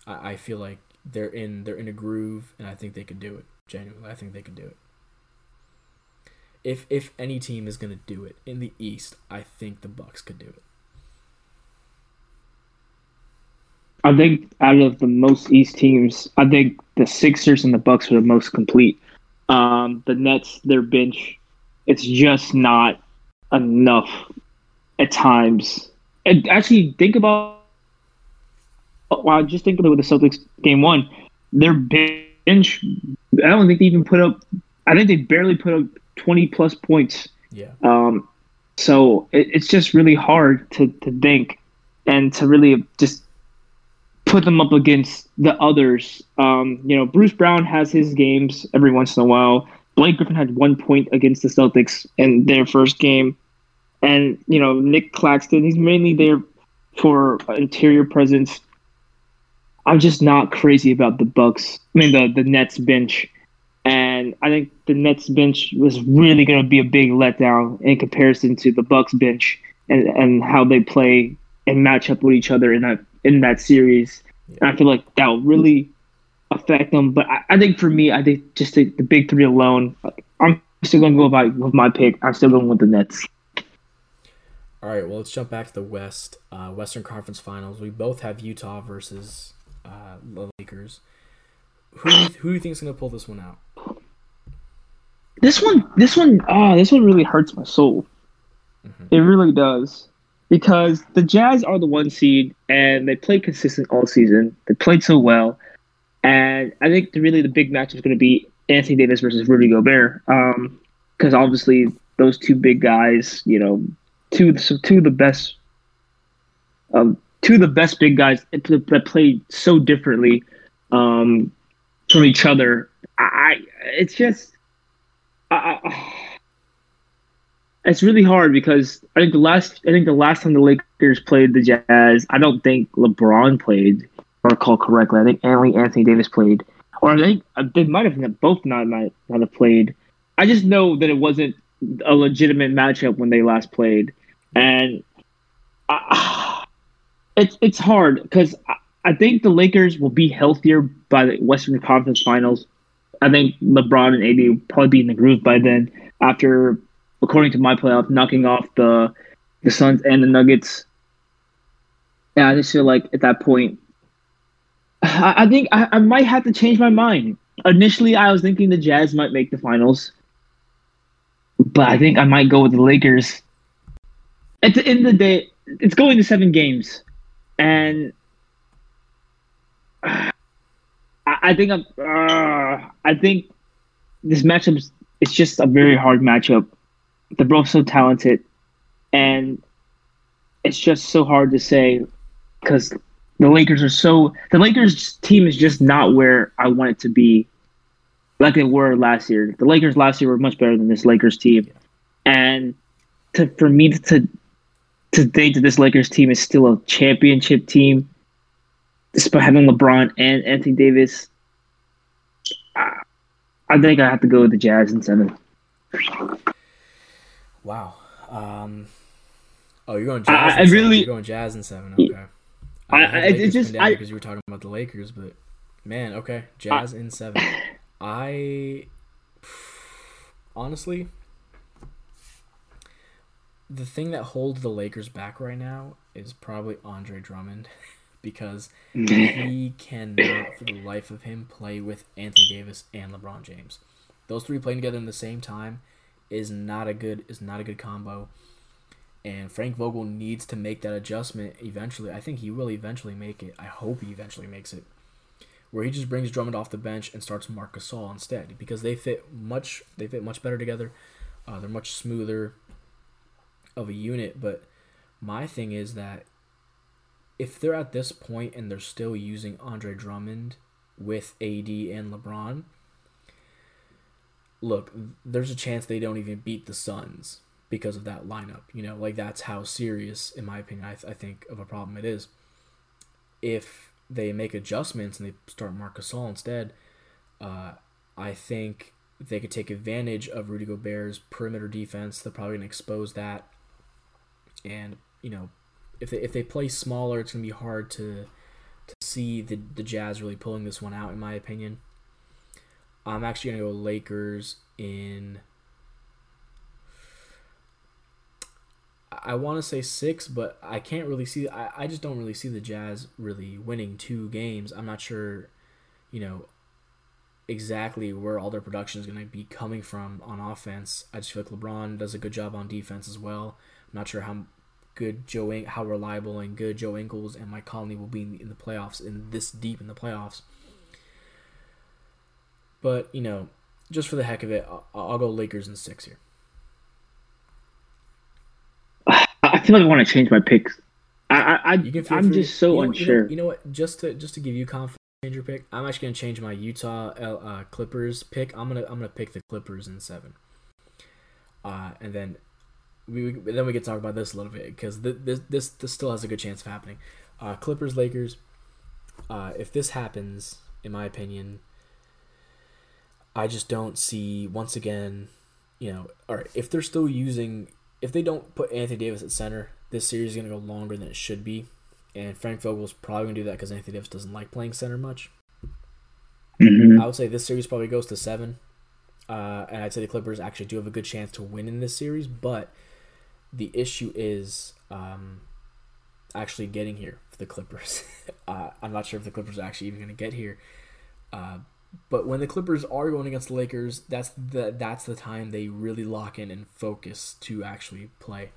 A: I, I feel like they're in they're in a groove, and I think they could do it. Genuinely, I think they could do it. If if any team is gonna do it in the East, I think the Bucks could do it.
B: I think out of the most East teams, I think the Sixers and the Bucks are the most complete. Um, the Nets, their bench, it's just not enough at times. And actually, think about. Wow, just think about the Celtics game one. Their bench, I don't think they even put up. I think they barely put up twenty plus points
A: Yeah.
B: Um, so it, it's just really hard to, to think and to really just put them up against the others. Um, you know, Bruce Brown has his games every once in a while. Blake Griffin had one point against the Celtics in their first game. And, you know, Nic Claxton, he's mainly there for interior presence. I'm just not crazy about the Bucks. I mean the the Nets bench. And I think the Nets bench was really going to be a big letdown in comparison to the Bucks bench and, and how they play and match up with each other in that in that series. And I feel like that will really affect them. But I, I think for me, I think just the, the big three alone, I'm still going to go by with my pick. I'm still going with the Nets.
A: All right, well, let's jump back to the West, uh, Western Conference Finals. We both have Utah versus uh, the Lakers. Who do you, who do you think is going to pull this one out?
B: This one, this one, ah, oh, this one really hurts my soul. Mm-hmm. It really does because the Jazz are the one seed and they played consistent all season. They played so well, and I think the, really the big match is going to be Anthony Davis versus Rudy Gobert. Because um, obviously those two big guys, you know, two two of the best, um, two of the best big guys that play so differently um, from each other. I, it's just it's really hard because I think the last I think the last time the Lakers played the Jazz, I don't think LeBron played, recall correctly. I think only Anthony Davis played, or I think uh, they might have both not might not have played. I just know that it wasn't a legitimate matchup when they last played, and I, (sighs) it's it's hard because I, I think the Lakers will be healthier by the Western Conference Finals I think LeBron and AD will probably be in the groove by then. After, according to my playoff, knocking off the the Suns and the Nuggets. Yeah, I just feel like at that point, I, I think I, I might have to change my mind. Initially, I was thinking the Jazz might make the finals, but I think I might go with the Lakers. At the end of the day, it's going to seven games, and. (sighs) Uh, I, think I'm. Uh, I think this matchup is it's just a very hard matchup. They're both so talented, and it's just so hard to say because the Lakers are so. The Lakers team is just not where I want it to be, like they were last year. The Lakers last year were much better than this Lakers team, and to for me to to think that this Lakers team is still a championship team despite having LeBron and Anthony Davis, I think I have to go with the Jazz in seven.
A: Wow. Um, oh, you're going Jazz. I, I really you're going Jazz in seven. Okay. I, I, I it just I, because you were talking about the Lakers, but man, okay, Jazz in seven. (laughs) I honestly, the thing that holds the Lakers back right now is probably Andre Drummond. (laughs) because (laughs) he cannot, for the life of him, play with Anthony Davis and LeBron James. Those three playing together in the same time is not a good is not a good combo. And Frank Vogel needs to make that adjustment eventually. I think he will eventually make it. I hope he eventually makes it. Where he just brings Drummond off the bench and starts Marc Gasol instead because they fit much they fit much better together. Uh, they're much smoother of a unit. But my thing is that if they're at this point and they're still using Andre Drummond with AD and LeBron, look, there's a chance they don't even beat the Suns because of that lineup. You know, like that's how serious, in my opinion, I, th- I think of a problem it is. If they make adjustments and they start Marc Gasol instead, uh, I think they could take advantage of Rudy Gobert's perimeter defense. They're probably to expose that and, you know, if they if they play smaller, it's gonna be hard to to see the the Jazz really pulling this one out, in my opinion. I'm actually gonna go Lakers in. I want to say six, but I can't really see. I, I just don't really see the Jazz really winning two games. I'm not sure, you know, exactly where all their production is going to be coming from on offense. I just feel like LeBron does a good job on defense as well. I'm not sure how good Joe, how reliable and good Joe Ingles and Mike Conley will be in the playoffs and this deep in the playoffs. But you know, just for the heck of it, I'll, I'll go Lakers in six here.
B: Feel like I want to change my picks. I, I, I
A: You can feel
B: I'm
A: free-
B: just so
A: you know-
B: unsure.
A: You know, you know what? Just to just to give you confidence, change your pick. I'm actually gonna change my Utah uh, Clippers pick. I'm gonna I'm gonna pick the Clippers in seven. Uh, and then we we- then we can talk about this a little bit because th- this this this still has a good chance of happening. Uh, Clippers Lakers. Uh, if this happens, in my opinion, I just don't see once again, you know, or if they're still using, if they don't put Anthony Davis at center, this series is gonna go longer than it should be, and Frank Vogel's probably gonna do that because Anthony Davis doesn't like playing center much.
B: Mhm.
A: I would say this series probably goes to seven, uh, and I'd say the Clippers actually do have a good chance to win in this series, but the issue is um, actually getting here for the Clippers. (laughs) uh, I'm not sure if the Clippers are actually even going to get here. Uh, but when the Clippers are going against the Lakers, that's the that's the time they really lock in and focus to actually play.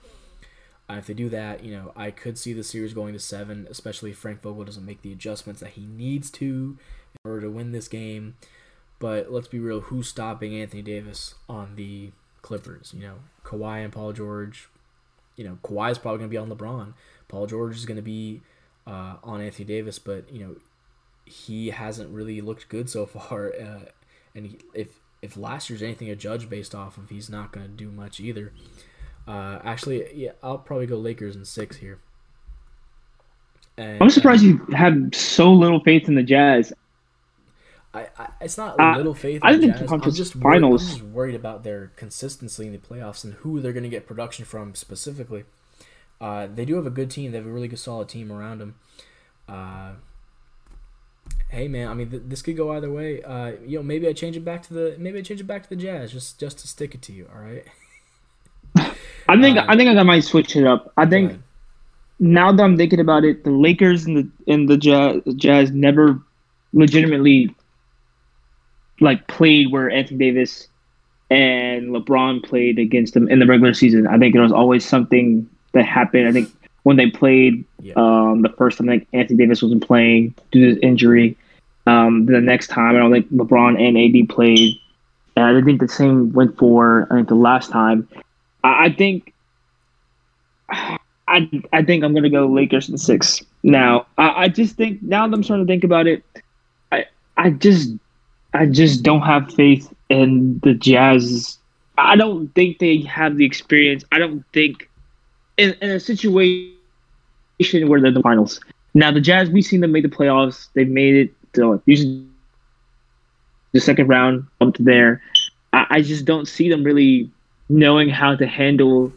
A: If they do that, you know, I could see the series going to seven, especially if Frank Vogel doesn't make the adjustments that he needs to in order to win this game. But let's be real, who's stopping Anthony Davis on the Clippers? You know, Kawhi and Paul George. You know, Kawhi is probably going to be on LeBron. Paul George is going to be uh, on Anthony Davis, but you know, he hasn't really looked good so far. Uh, and he, if if last year's anything to judge based off of, he's not going to do much either. Uh, actually, yeah, I'll probably go Lakers in six here. And,
B: I'm surprised
A: uh,
B: you have so little faith in the Jazz.
A: I, I it's not
B: Uh,
A: little faith.
B: I
A: in
B: think
A: I'm just worried, I'm
B: finals-
A: just worried about their consistency in the playoffs and who they're going to get production from specifically. Uh, they do have a good team. They have a really good, solid team around them. Hey man, I mean th- this could go either way. Uh, you know, maybe I change it back to the maybe I change it back to the Jazz just just to stick it to you. All right. (laughs)
B: I think
A: Uh,
B: I think I might switch it up. I think now that I'm thinking about it, the Lakers and the and the Jazz, Jazz never legitimately like played where Anthony Davis and LeBron played against them in the regular season. I think there was always something that happened. I think when they played
A: Yeah.
B: um, the first time, I think Anthony Davis wasn't playing due to his injury. Um, the next time, I don't think LeBron and AD played. And I think the same went for I think the last time. I, I think I I think I'm gonna go Lakers in six. Now I, I just think now that I'm starting to think about it, I I just I just don't have faith in the Jazz. I don't think they have the experience. I don't think in, in a situation where they're the finals. Now the Jazz, we've seen them make the playoffs. They've made it to usually the second round up to there. I, I just don't see them really knowing how to handle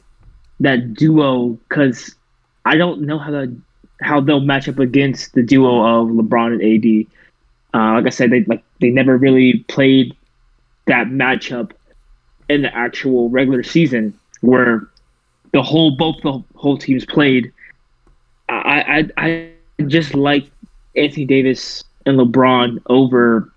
B: that duo because I don't know how how they'll match up against the duo of LeBron and AD. Uh, like I said, they like they never really played that matchup in the actual regular season where the whole both the whole teams played. I I I just like Anthony Davis and LeBron over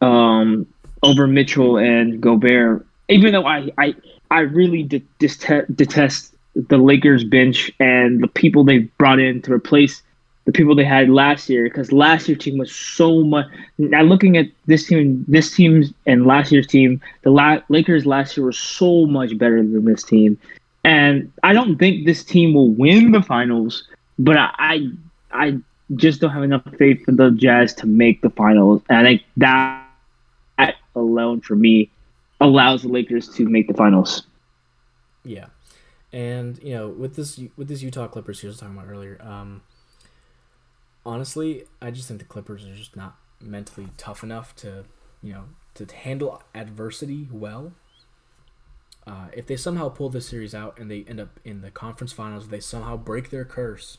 B: um over Mitchell and Gobert. Even though I I I really de- detest detest the Lakers bench and the people they brought in to replace the people they had last year because last year's team was so much. Now looking at this team, this team's and last year's team, the La- Lakers last year were so much better than this team, and I don't think this team will win the finals. But I, I, I just don't have enough faith for the Jazz to make the finals, and I think that, alone for me allows the Lakers to make the finals.
A: Yeah, and you know with this with this Utah Clippers, he was talking about earlier. Um, honestly, I just think the Clippers are just not mentally tough enough to you know to handle adversity well. Uh, if they somehow pull this series out and they end up in the conference finals, they somehow break their curse.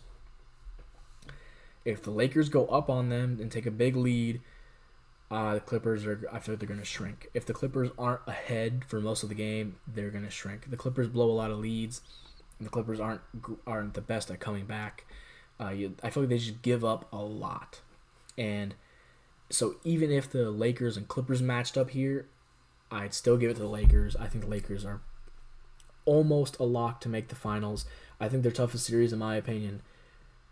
A: If the Lakers go up on them and take a big lead, uh, the Clippers are. I feel like they're going to shrink. If the Clippers aren't ahead for most of the game, they're going to shrink. The Clippers blow a lot of leads, and the Clippers aren't aren't the best at coming back. Uh, you, I feel like they just give up a lot, and so even if the Lakers and Clippers matched up here, I'd still give it to the Lakers. I think the Lakers are almost a lock to make the finals. I think their toughest series, in my opinion,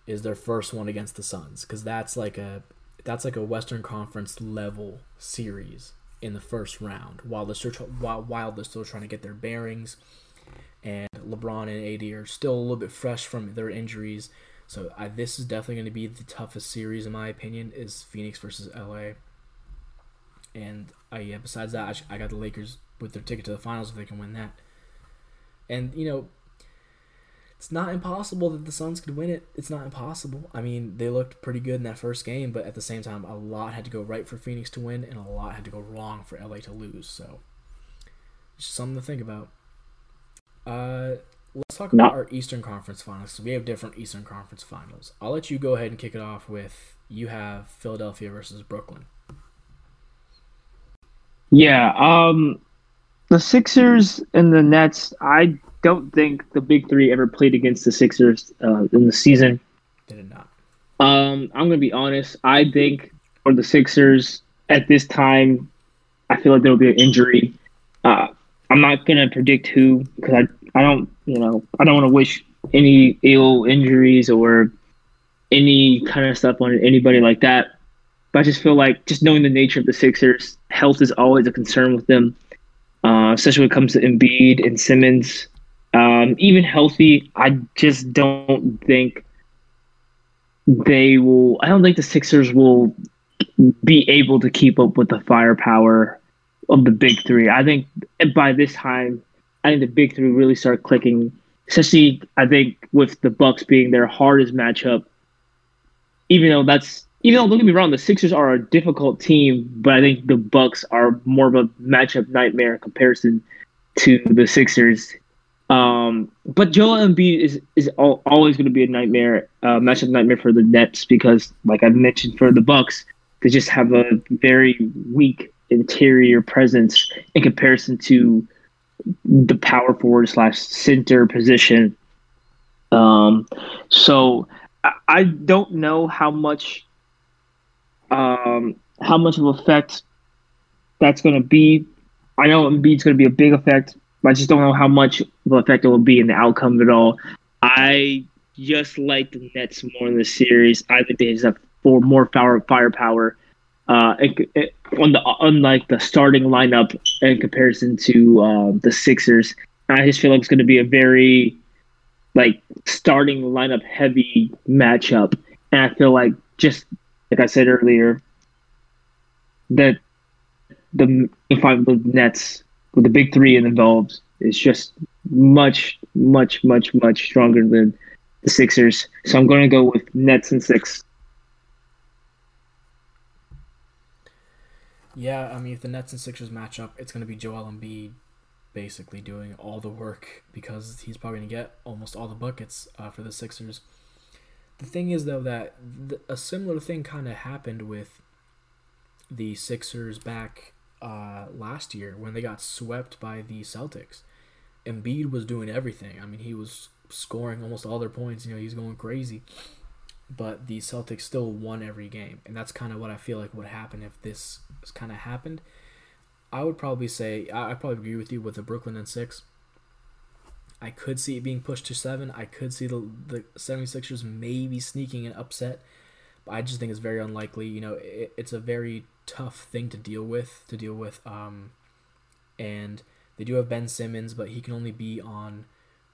A: is their first one against the Suns because that's like a that's like a Western Conference level series in the first round while they're still while, while they're still trying to get their bearings and LeBron and AD are still a little bit fresh from their injuries. So I, this is definitely going to be the toughest series in my opinion. Is Phoenix versus LA. And I, yeah, besides that, I, I got the Lakers with their ticket to the finals if they can win that. And you know, it's not impossible that the Suns could win it. It's not impossible. I mean, they looked pretty good in that first game, but at the same time, a lot had to go right for Phoenix to win, and a lot had to go wrong for LA to lose. So, just something to think about. Uh, let's talk about our Eastern Conference Finals. So we have different Eastern Conference Finals. I'll let you go ahead and kick it off with you have Philadelphia versus Brooklyn.
B: Yeah, um, the Sixers and the Nets. I don't think the big three ever played against the Sixers uh, in the season.
A: They did not.
B: Um, I'm gonna be honest. I think for the Sixers at this time, I feel like there will be an injury. Uh, I'm not gonna predict who because I I don't you know I don't want to wish any ill injuries or any kind of stuff on anybody like that. But I just feel like just knowing the nature of the Sixers, health is always a concern with them, uh, especially when it comes to Embiid and Simmons. Um, even healthy, I just don't think they will. I don't think the Sixers will be able to keep up with the firepower of the big three. I think by this time, I think the big three really start clicking. Especially, I think with the Bucks being their hardest matchup. Even though that's even though don't get me wrong, the Sixers are a difficult team, but I think the Bucks are more of a matchup nightmare in comparison to the Sixers. Um, but Joel Embiid is is always going to be a nightmare, uh, matchup nightmare for the Nets because, like I mentioned, for the Bucks, they just have a very weak interior presence in comparison to the power forward slash center position. Um, so I, I don't know how much um, how much of effect that's going to be. I know Embiid's going to be a big effect but I just don't know how much of effect it will be in the outcome of it all. I just like the Nets more in the series. I think they just have for more power, firepower. Uh, it, it, on the unlike the starting lineup in comparison to uh, the Sixers, I just feel like it's going to be a very like starting lineup heavy matchup, and I feel like just like I said earlier, that the if I'm the Nets with the big three involved is just much, much, much, much stronger than the Sixers. So I'm going to go with Nets and six.
A: Yeah, I mean, if the Nets and Sixers match up, it's going to be Joel Embiid basically doing all the work because he's probably going to get almost all the buckets uh, for the Sixers. The thing is, though, that th- a similar thing kind of happened with the Sixers back uh, last year when they got swept by the Celtics. Embiid was doing everything. I mean, he was scoring almost all their points. You know, he's going crazy. But the Celtics still won every game, and that's kind of what I feel like would happen if this kind of happened. I would probably say I, I probably agree with you with the Brooklyn and six. I could see it being pushed to seven. I could see the the 76ers maybe sneaking an upset. But I just think it's very unlikely. You know, it, it's a very tough thing to deal with to deal with. Um, and they do have Ben Simmons, but he can only be on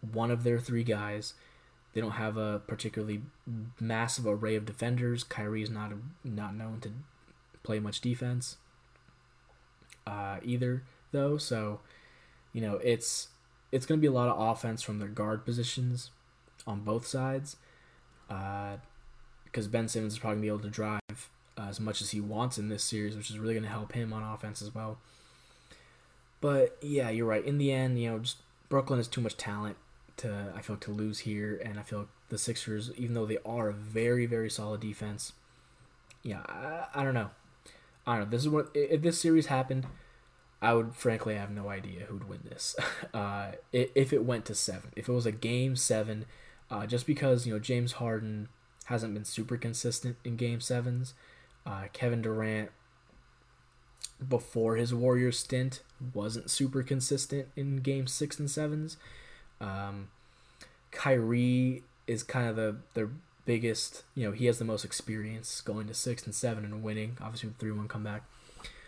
A: one of their three guys. They don't have a particularly massive array of defenders. Kyrie is not not known to play much defense uh, either, though. So, you know, it's it's going to be a lot of offense from their guard positions on both sides. Because uh, Ben Simmons is probably going to be able to drive as much as he wants in this series, which is really going to help him on offense as well. But yeah, you're right. In the end, you know, just Brooklyn has too much talent to I feel to lose here, and I feel the Sixers, even though they are a very very solid defense, yeah, I, I don't know. I don't know. This is what if this series happened, I would frankly have no idea who'd win this. (laughs) Uh, if it went to seven, if it was a game seven, uh, just because you know James Harden hasn't been super consistent in game sevens, uh, Kevin Durant, before his Warriors stint, wasn't super consistent in game six and sevens. Um, Kyrie is kind of the their biggest, you know, he has the most experience going to six and seven and winning, obviously 3 1 comeback.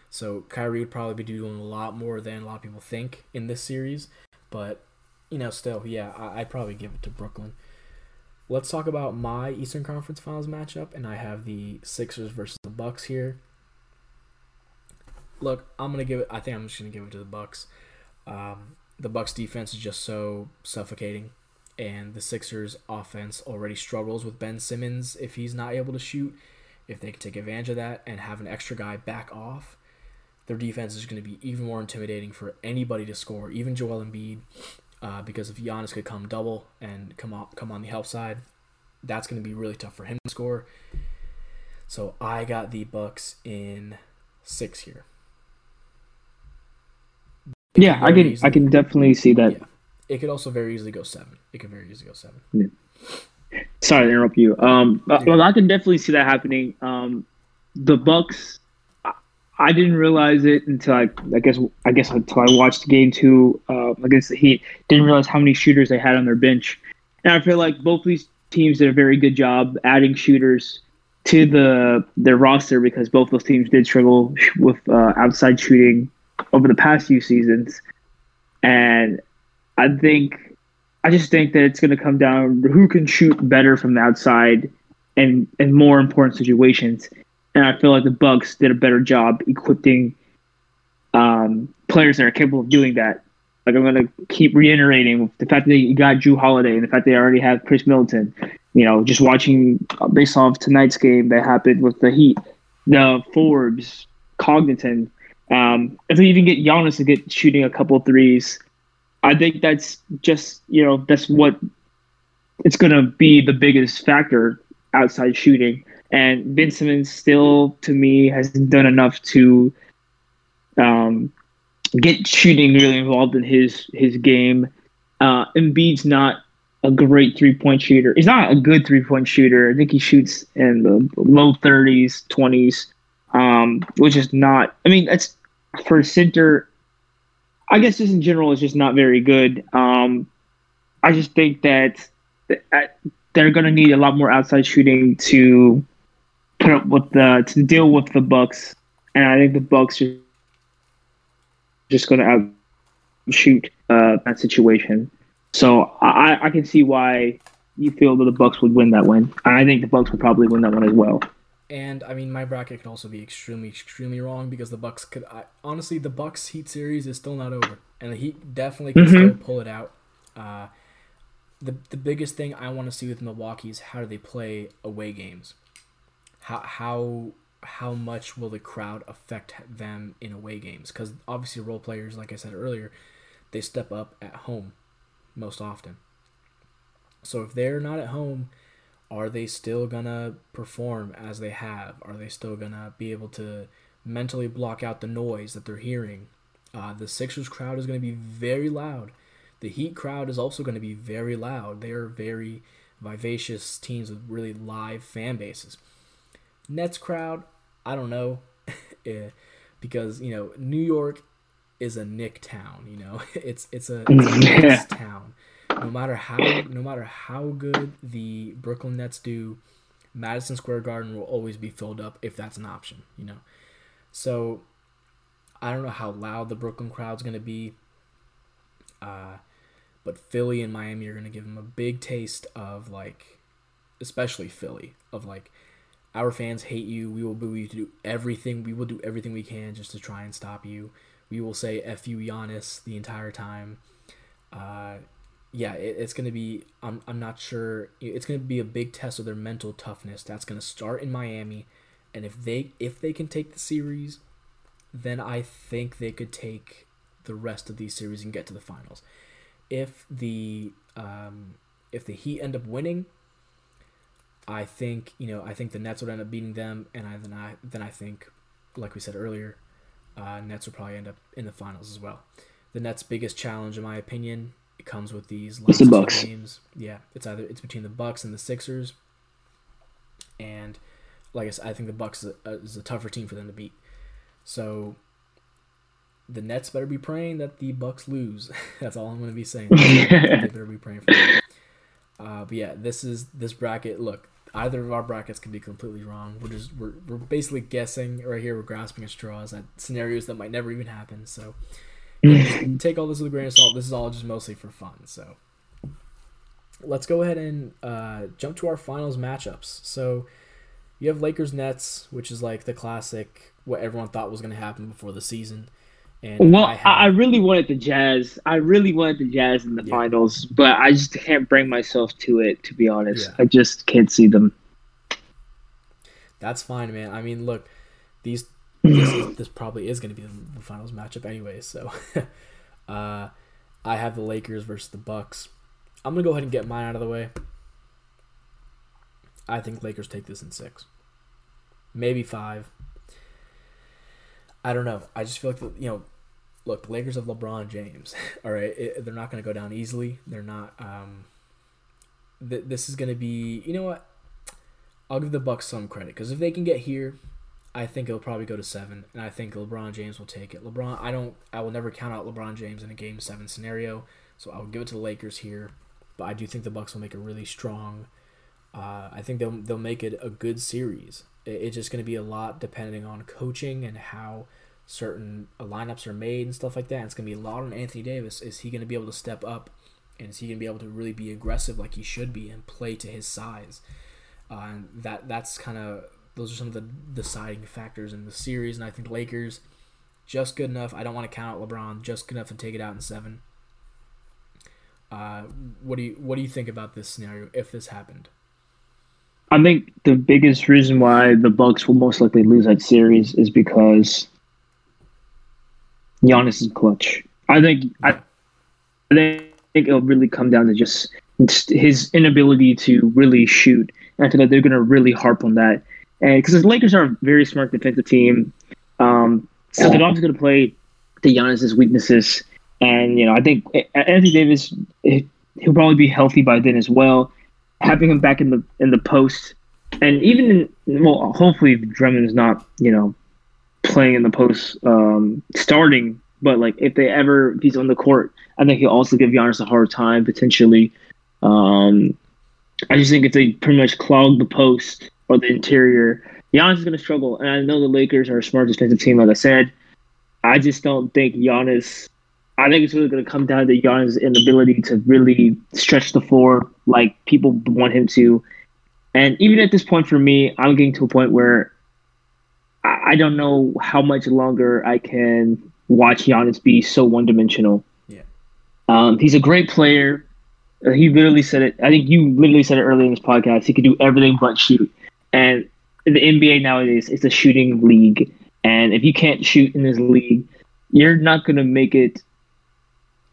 A: So Kyrie would probably be doing a lot more than a lot of people think in this series. But you know, still, yeah, I, I'd probably give it to Brooklyn. Let's talk about my Eastern Conference Finals matchup, and I have the Sixers versus the Bucks here. Look, I'm gonna give it. I think I'm just gonna give it to the Bucks. Um, the Bucks defense is just so suffocating, and the Sixers offense already struggles with Ben Simmons if he's not able to shoot. If they can take advantage of that and have an extra guy back off, their defense is going to be even more intimidating for anybody to score, even Joel Embiid, uh, because if Giannis could come double and come on, come on the help side, that's going to be really tough for him to score. So I got the Bucks in six here.
B: Yeah, I can easily, I can definitely see that. Yeah.
A: It could also very easily go seven. It could very easily go seven.
B: Yeah. Sorry to interrupt you. Um, well, I can definitely see that happening. Um, the Bucks, I didn't realize it until I, I guess, I guess until I watched game two uh, against the Heat. Didn't realize how many shooters they had on their bench, and I feel like both these teams did a very good job adding shooters to the their roster because both those teams did struggle with uh, outside shooting over the past few seasons, and I think I just think that it's going to come down to who can shoot better from the outside and in more important situations. And I feel like the Bucks did a better job equipping um, players that are capable of doing that. Like I'm going to keep reiterating the fact that you got Jrue Holiday and the fact they already have Khris Middleton. You know, just watching uh, based off tonight's game that happened with the Heat, the Forbes, Connaughton, um, if they even get Giannis to get shooting a couple threes, I think that's just you know that's what it's going to be the biggest factor outside shooting. And Ben Simmons still, to me, hasn't done enough to um, get shooting really involved in his his game. Uh, Embiid's not a great three point shooter. He's not a good three point shooter. I think he shoots in the low 30s, 20s, um, which is not. I mean, that's for center, I guess just in general is just not very good. Um, I just think that they're going to need a lot more outside shooting to put up with the to deal with the Bucks, and I think the Bucks are just going to outshoot uh, that situation. So I, I can see why you feel that the Bucks would win that win. I think the Bucks would probably win that one as well.
A: And I mean, my bracket could also be extremely, extremely wrong because the Bucks could. I, honestly, the Bucks Heat series is still not over, and the Heat definitely can mm-hmm. still pull it out. Uh, the the biggest thing I want to see with Milwaukee is how do they play away games? How how how much will the crowd affect them in away games? Because obviously, role players, like I said earlier, they step up at home most often. So if they're not at home are they still gonna perform as they have? Are they still gonna be able to mentally block out the noise that they're hearing? Uh, the Sixers crowd is gonna be very loud. The Heat crowd is also gonna be very loud. They are very vivacious teams with really live fan bases. Nets crowd, I don't know, (laughs) eh, because you know New York is a Knick town. You know, (laughs) it's it's a, (laughs) it's a town no matter how no matter how good the Brooklyn Nets do, Madison Square Garden will always be filled up if that's an option, you know. So I don't know how loud the Brooklyn crowd's going to be. Uh, but Philly and Miami are going to give them a big taste of like especially Philly of like our fans hate you. We will boo you to do everything. We will do everything we can just to try and stop you. We will say "f you, Giannis" the entire time. Uh, yeah, it, it's going to be, I'm, I'm not sure, it's going to be a big test of their mental toughness. That's going to start in Miami. And if they if they can take the series, then I think they could take the rest of these series and get to the finals. If the um, if the Heat end up winning, I think you know I think the Nets would end up beating them, and I then I then I think, like we said earlier, uh, Nets will probably end up in the finals as well. The Nets' biggest challenge, in my opinion, it comes with these
B: last the Bucks.
A: games. Yeah, it's either it's between the Bucks and the Sixers, and like I said, I think the Bucks is a, is a tougher team for them to beat. So the Nets better be praying that the Bucks lose. (laughs) That's all I'm going to be saying. (laughs) they better be praying for them. Uh, but yeah, this is this bracket. Look, either of our brackets can be completely wrong. We're just we're, we're basically guessing right here. We're grasping at straws at scenarios that might never even happen. So (laughs) take all this with a grain of salt. This is all just mostly for fun. So let's go ahead and uh, jump to our finals matchups. So you have Lakers Nets, which is like the classic what everyone thought was going to happen before the season.
B: And well, I, have, I, really wanted the Jazz. I really wanted the Jazz in the yeah. finals, but I just can't bring myself to it. To be honest, yeah. I just can't see them.
A: That's fine, man. I mean, look, these (clears throat) this, is, this probably is going to be the finals matchup anyway. So, (laughs) uh, I have the Lakers versus the Bucks. I'm gonna go ahead and get mine out of the way. I think Lakers take this in six, maybe five. I don't know. I just feel like the, you know, look, Lakers have LeBron James. (laughs) All right, it, they're not going to go down easily. They're not. Um, th- this is going to be. You know what? I'll give the Bucks some credit because if they can get here, I think it'll probably go to seven, and I think LeBron James will take it. LeBron, I don't. I will never count out LeBron James in a Game Seven scenario, so I'll give it to the Lakers here. But I do think the Bucks will make a really strong. Uh, I think they'll they'll make it a good series. It, it's just going to be a lot depending on coaching and how certain lineups are made and stuff like that. And it's going to be a lot on Anthony Davis. Is he going to be able to step up? And is he going to be able to really be aggressive like he should be and play to his size? Uh, and that that's kind of those are some of the deciding factors in the series. And I think Lakers just good enough. I don't want to count out LeBron. Just good enough to take it out in seven. Uh, what do you what do you think about this scenario if this happened?
B: I think the biggest reason why the Bucks will most likely lose that series is because Giannis is clutch. I think I, I think it'll really come down to just his inability to really shoot. I think that they're going to really harp on that. And because the Lakers are a very smart defensive team, um, so they're going to play to Giannis's weaknesses. And you know, I think Anthony Davis he'll probably be healthy by then as well. Having him back in the in the post, and even in, well, hopefully Drummond's not you know playing in the post um, starting, but like if they ever if he's on the court, I think he'll also give Giannis a hard time potentially. Um, I just think if they pretty much clog the post or the interior, Giannis is going to struggle. And I know the Lakers are a smart defensive team, like I said. I just don't think Giannis. I think it's really going to come down to Giannis' inability to really stretch the floor like people want him to. And even at this point, for me, I'm getting to a point where I don't know how much longer I can watch Giannis be so one dimensional.
A: Yeah.
B: Um, he's a great player. Uh, he literally said it. I think you literally said it earlier in this podcast. He could do everything but shoot. And the NBA nowadays, it's a shooting league. And if you can't shoot in this league, you're not going to make it.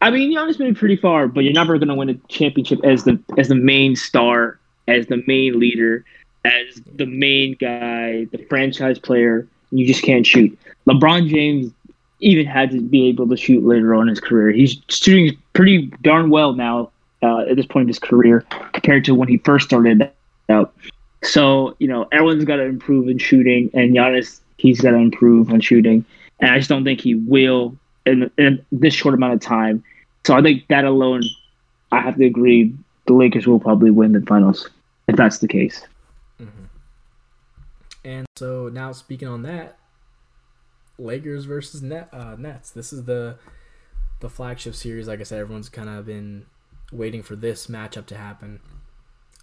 B: I mean, Giannis been pretty far, but you're never going to win a championship as the as the main star, as the main leader as the main guy, the franchise player. You just can't shoot. LeBron James even had to be able to shoot later on in his career. He's shooting pretty darn well now uh, at this point in his career compared to when he first started out. So you know everyone's got to improve in shooting, and Giannis he's got to improve on shooting, and I just don't think he will in, in this short amount of time. So I think that alone, I have to agree, the Lakers will probably win the finals if that's the case.
A: And so now speaking on that, Lakers versus Net, uh, Nets. This is the the flagship series. Like I said, everyone's kind of been waiting for this matchup to happen.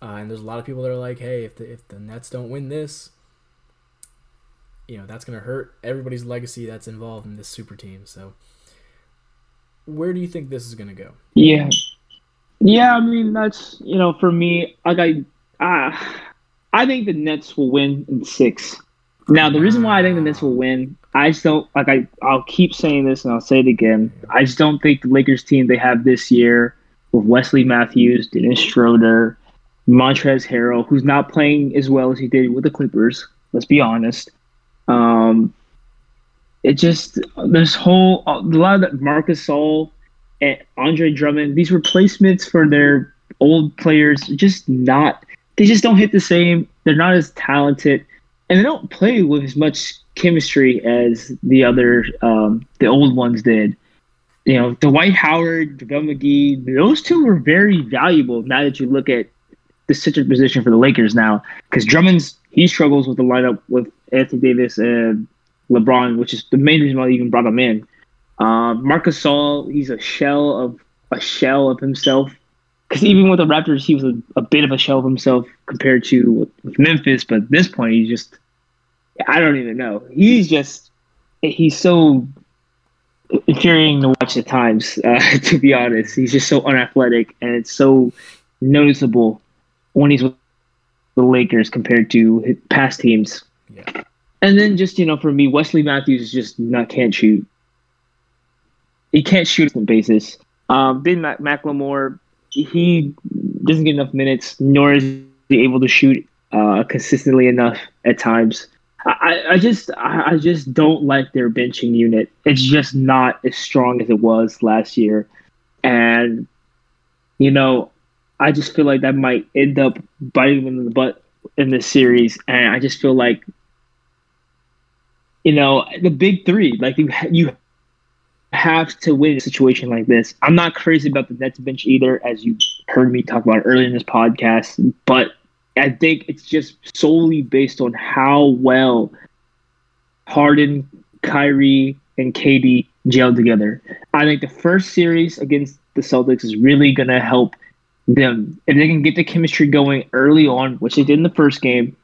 A: Uh, and there's a lot of people that are like, hey, if the if the Nets don't win this, you know that's gonna hurt everybody's legacy that's involved in this super team. So, where do you think this is gonna go?
B: Yeah, yeah. I mean, that's you know, for me, like I, ah. I think the Nets will win in six. Now, the reason why I think the Nets will win, I just don't like. I I'll keep saying this and I'll say it again. I just don't think the Lakers team they have this year with Wesley Matthews, Dennis Schroeder, Montrezl Harrell, who's not playing as well as he did with the Clippers. Let's be honest. Um, it just this whole a lot of that Marc Gasol and Andre Drummond, these replacements for their old players, just not they just don't hit the same. They're not as talented, and they don't play with as much chemistry as the other um, the old ones did. You know, Dwight Howard, JaVale McGee, those two were very valuable. Now that you look at the center position for the Lakers now, because Drummond's he struggles with the lineup with Anthony Davis and LeBron, which is the main reason why they even brought him in. Um, Marc Gasol, he's a shell of a shell of himself. Because even with the Raptors, he was a, a, bit of a shell of himself compared to with Memphis. But at this point, he's just I don't even know. He's just he's so infuriating to watch at times. (laughs) Uh, to be honest, he's just so unathletic, and it's so noticeable when he's with the Lakers compared to past teams. And then just you know, for me, Wesley Matthews is just not can't shoot. He can't shoot on basis. Um, ben Mac- McLemore, he doesn't get enough minutes, nor is he able to shoot uh, consistently enough at times. I, I just I just don't like their benching unit. It's just not as strong as it was last year, and you know, I just feel like that might end up biting them in the butt in this series. And I just feel like, you know, the big three, like you you have to win a situation like this. I'm not crazy about the Nets bench either, as you heard me talk about earlier in this podcast, but I think it's just solely based on how well Harden, Kyrie, and KD gel together. I think the first series against the Celtics is really going to help them. If they can get the chemistry going early on, which they did in the first game,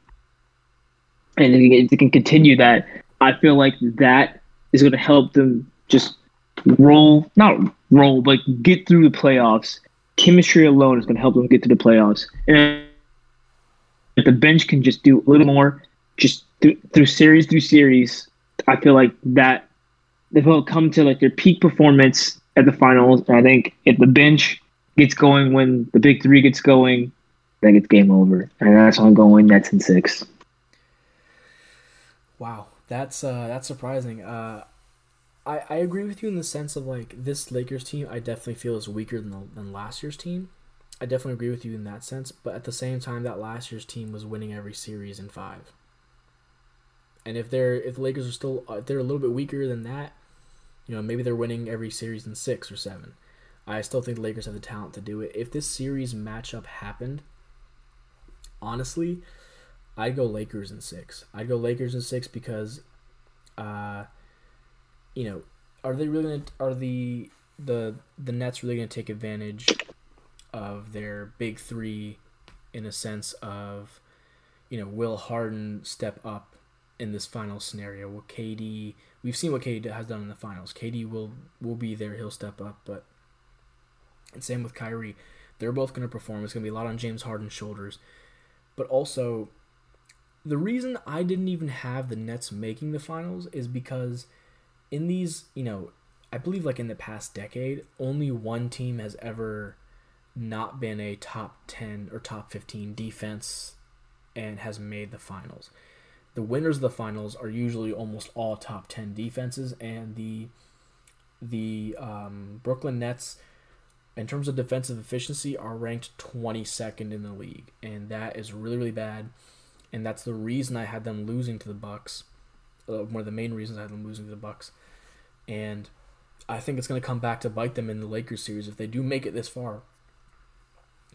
B: and if they can continue that, I feel like that is going to help them just roll, not roll, but get through the playoffs. Chemistry alone is going to help them get to the playoffs. And if the bench can just do a little more, just through, through series through series, I feel like that they will come to like their peak performance at the finals. And I think if the bench gets going when the big three gets going, I think it's game over. And that's I'm going Nets in six.
A: Wow, that's uh, that's surprising. Uh, I I agree with you in the sense of like this Lakers team. I definitely feel is weaker than the, than last year's team. I definitely agree with you in that sense, but at the same time, that last year's team was winning every series in five. And if they're if the Lakers are still if they're a little bit weaker than that, you know maybe they're winning every series in six or seven. I still think the Lakers have the talent to do it. If this series matchup happened, honestly, I'd go Lakers in six. I'd go Lakers in six because, uh, you know, are they really gonna are the the the Nets really gonna take advantage of their big three in a sense of, you know, will Harden step up in this final scenario? Will KD? We've seen what KD has done in the finals. KD will will be there. He'll step up, but and same with Kyrie. They're both going to perform. It's going to be a lot on James Harden's shoulders, but also the reason I didn't even have the Nets making the finals is because in these, you know, I believe like in the past decade, only one team has ever not been a top 10 or top 15 defense and has made the finals. The winners of the finals are usually almost all top 10 defenses and the the um, Brooklyn Nets in terms of defensive efficiency are ranked 22nd in the league and that is really really bad and that's the reason I had them losing to the Bucks. Uh, one of the main reasons I had them losing to the Bucks. And I think it's going to come back to bite them in the Lakers series if they do make it this far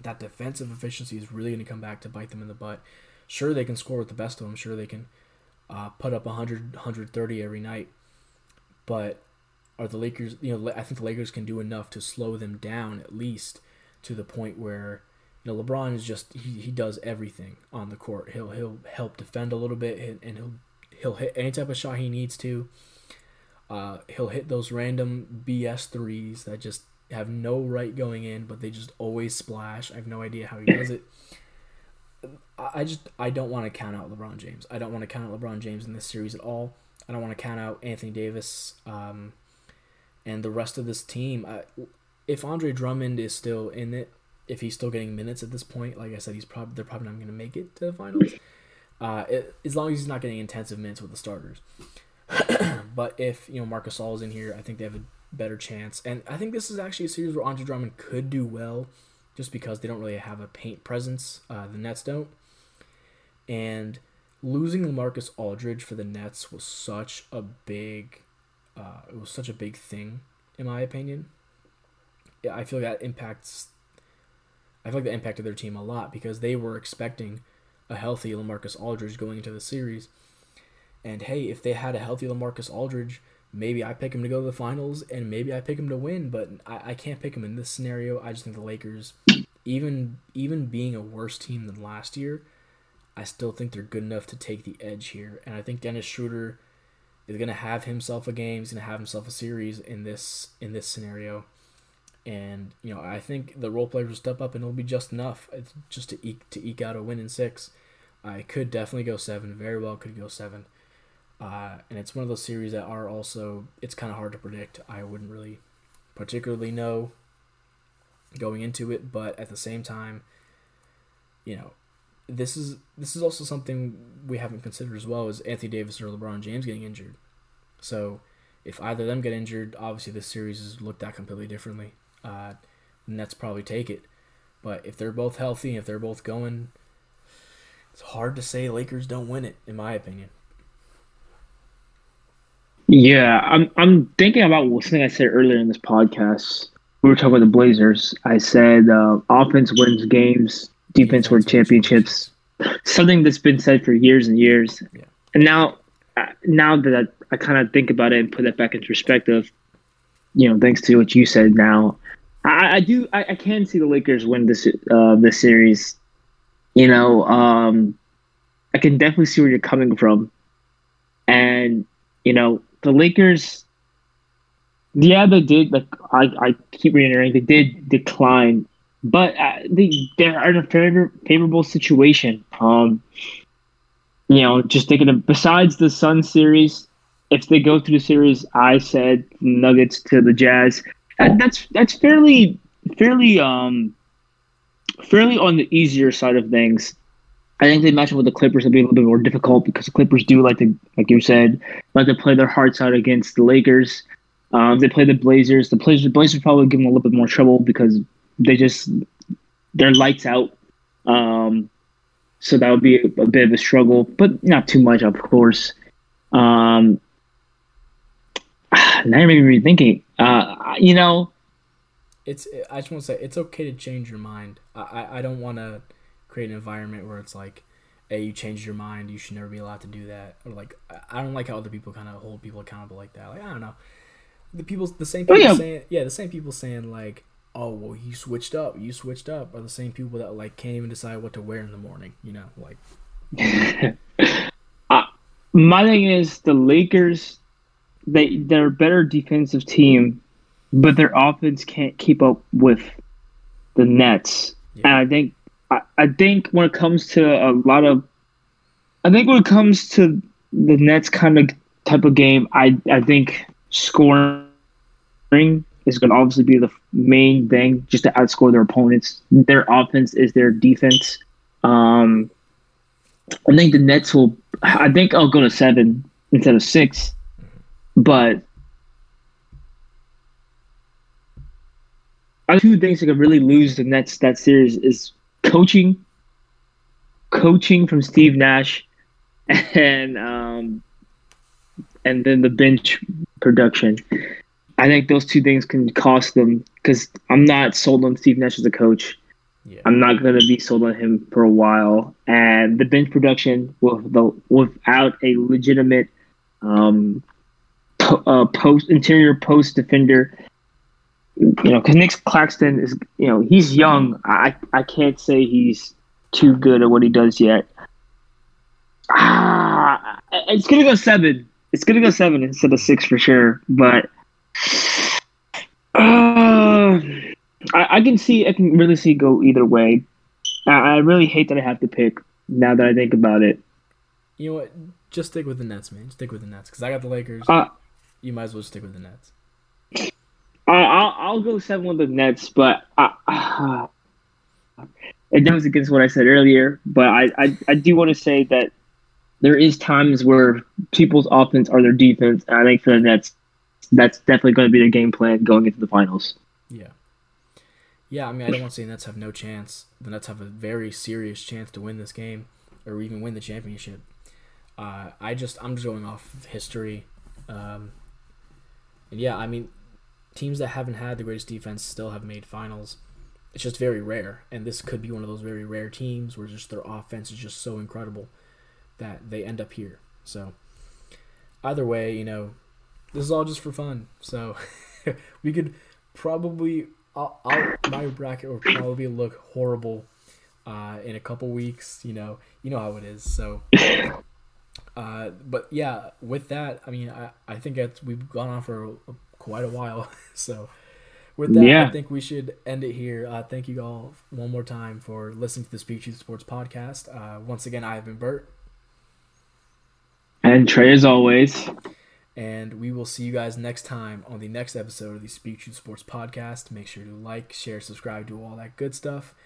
A: that defensive efficiency is really going to come back to bite them in the butt. Sure, they can score with the best of them. Sure, they can uh, put up 100, 130 every night. But are the Lakers, you know, I think the Lakers can do enough to slow them down at least to the point where, you know, LeBron is just, he, he does everything on the court. He'll, he'll help defend a little bit and and he'll, he'll hit any type of shot he needs to. Uh, he'll hit those random BS threes that just have no right going in, but they just always splash. I have no idea how he does it. I just I don't want to count out LeBron James. I don't want to count out LeBron James in this series at all. I don't want to count out Anthony Davis um, and the rest of this team. I, if Andre Drummond is still in it, if he's still getting minutes at this point, like I said, he's probably they're probably not going to make it to the finals. Uh, it, as long as he's not getting intensive minutes with the starters. (clears throat) but if you know Marc Gasol is in here, I think they have a better chance. And I think this is actually a series where Andre Drummond could do well, just because they don't really have a paint presence. Uh, the Nets don't. And losing LaMarcus Aldridge for the Nets was such a big, uh, it was such a big thing, in my opinion. Yeah, I feel that impacts. I feel like that impacted their team a lot because they were expecting a healthy LaMarcus Aldridge going into the series. And hey, if they had a healthy LaMarcus Aldridge, maybe I pick him to go to the finals, and maybe I pick him to win. But I, I can't pick him in this scenario. I just think the Lakers, even even being a worse team than last year, I still think they're good enough to take the edge here. And I think Dennis Schroeder is gonna have himself a game. He's gonna have himself a series in this in this scenario. And you know, I think the role players will step up, and it'll be just enough just to eke to eke out a win in six. I could definitely go seven. Very well could go seven. Uh, and it's one of those series that are also it's kind of hard to predict. I wouldn't really particularly know going into it, but at the same time, you know, this is this is also something we haven't considered as well as Anthony Davis or LeBron James getting injured. So if either of them get injured, obviously this series is looked at completely differently. Uh, Nets probably take it, but if they're both healthy, if they're both going, it's hard to say Lakers don't win it, in my opinion.
B: Yeah, I'm I'm thinking about something I said earlier in this podcast. We were talking about the Blazers. I said uh, offense wins games, defense wins championships. Something that's been said for years and years. Yeah. And now, uh, now that I, I kind of think about it and put that back into perspective, you know, thanks to what you said now, I, I do I, I, can see the Lakers win this uh, this series. You know, um, I can definitely see where you're coming from, and you know, the Lakers. Yeah, they did. Like I, I keep reiterating, they did decline, but uh, they they're in a favor, favorable situation. Um, you know, just thinking of besides the Sun series, if they go through the series, I said Nuggets to the Jazz. That's that's fairly fairly um fairly on the easier side of things. I think they match up with the Clippers will be a little bit more difficult because the Clippers do like to, like you said, like to play their hearts out against the Lakers. Um, they play the Blazers. The Blazers, Blazers probably give them a little bit more trouble because they just they're lights out. Um, so that would be a, a, bit of a struggle, but not too much, of course. Um, (sighs) now you're making me thinking. Uh, you know,
A: it's. I just want to say it's okay to change your mind. I I, I don't want to create an environment where it's like, hey, you changed your mind, you should never be allowed to do that. Or like, I don't like how other people kind of hold people accountable like that. Like, I don't know. The people, the same people oh, yeah. saying, yeah, the same people saying like, oh, well, you switched up, you switched up, are the same people that like can't even decide what to wear in the morning. You know, like. (laughs)
B: uh, my thing is the Lakers. They they're a better defensive team, but their offense can't keep up with the Nets. Yeah. And I think I, I think when it comes to a lot of, I think when it comes to the Nets kind of type of game, I I think scoring is going to obviously be the main thing, just to outscore their opponents. Their offense is their defense. Um, I think the Nets will. I think I'll go to seven instead of six, but I two things that could really lose the Nets that series is coaching, coaching from Steve Nash, and um, and then the bench production. I think those two things can cost them because I'm not sold on Steve Nash as a coach. Yeah. I'm not going to be sold on him for a while. And the bench production with the, without a legitimate um, uh, post interior post defender you know, because Nic Claxton is, you know, he's young. I I can't say he's too good at what he does yet. Ah, it's gonna go seven. It's gonna go seven instead of six for sure. But uh, I, I can see, I can really see go either way. I, I really hate that I have to pick now that I think about it.
A: You know what? Just stick with the Nets, man. Stick with the Nets because I got the Lakers. Uh, you might as well stick with the Nets.
B: I'll I'll go seven with the Nets, but I, uh, (sighs) it goes against what I said earlier. But I, I, I do want to say that there is times where people's offense are their defense, and I think for the Nets, that's definitely going to be their game plan going into the finals.
A: Yeah. Yeah, I mean, I don't want to say the Nets have no chance. The Nets have a very serious chance to win this game, or even win the championship. Uh, I just, I'm just going off history. Um, and yeah, I mean, teams that haven't had the greatest defense still have made finals. It's just very rare, and this could be one of those very rare teams where just their offense is just so incredible that they end up here. So either way, you know, this is all just for fun. So (laughs) we could probably I'll, I'll, my bracket will probably look horrible uh, in a couple weeks. You know, you know how it is. So, (laughs) uh, but yeah, with that, I mean, I, I think we've gone on for a, a, quite a while. (laughs) So, with that, yeah. I think we should end it here. Uh, thank you all one more time for listening to the Speak Truth Sports podcast. Uh, once again, I have been Bert.
B: And Trey, as always.
A: And we will see you guys next time on the next episode of the Speak Truth Sports podcast. Make sure to like, share, subscribe, do all that good stuff.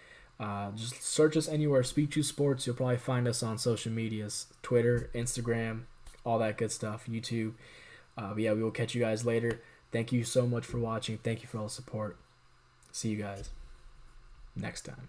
A: Uh, just search us anywhere, Speak Truth Sports. You'll probably find us on social medias Twitter, Instagram, all that good stuff, YouTube. Uh, but yeah, we will catch you guys later. Thank you so much for watching. Thank you for all the support. See you guys next time.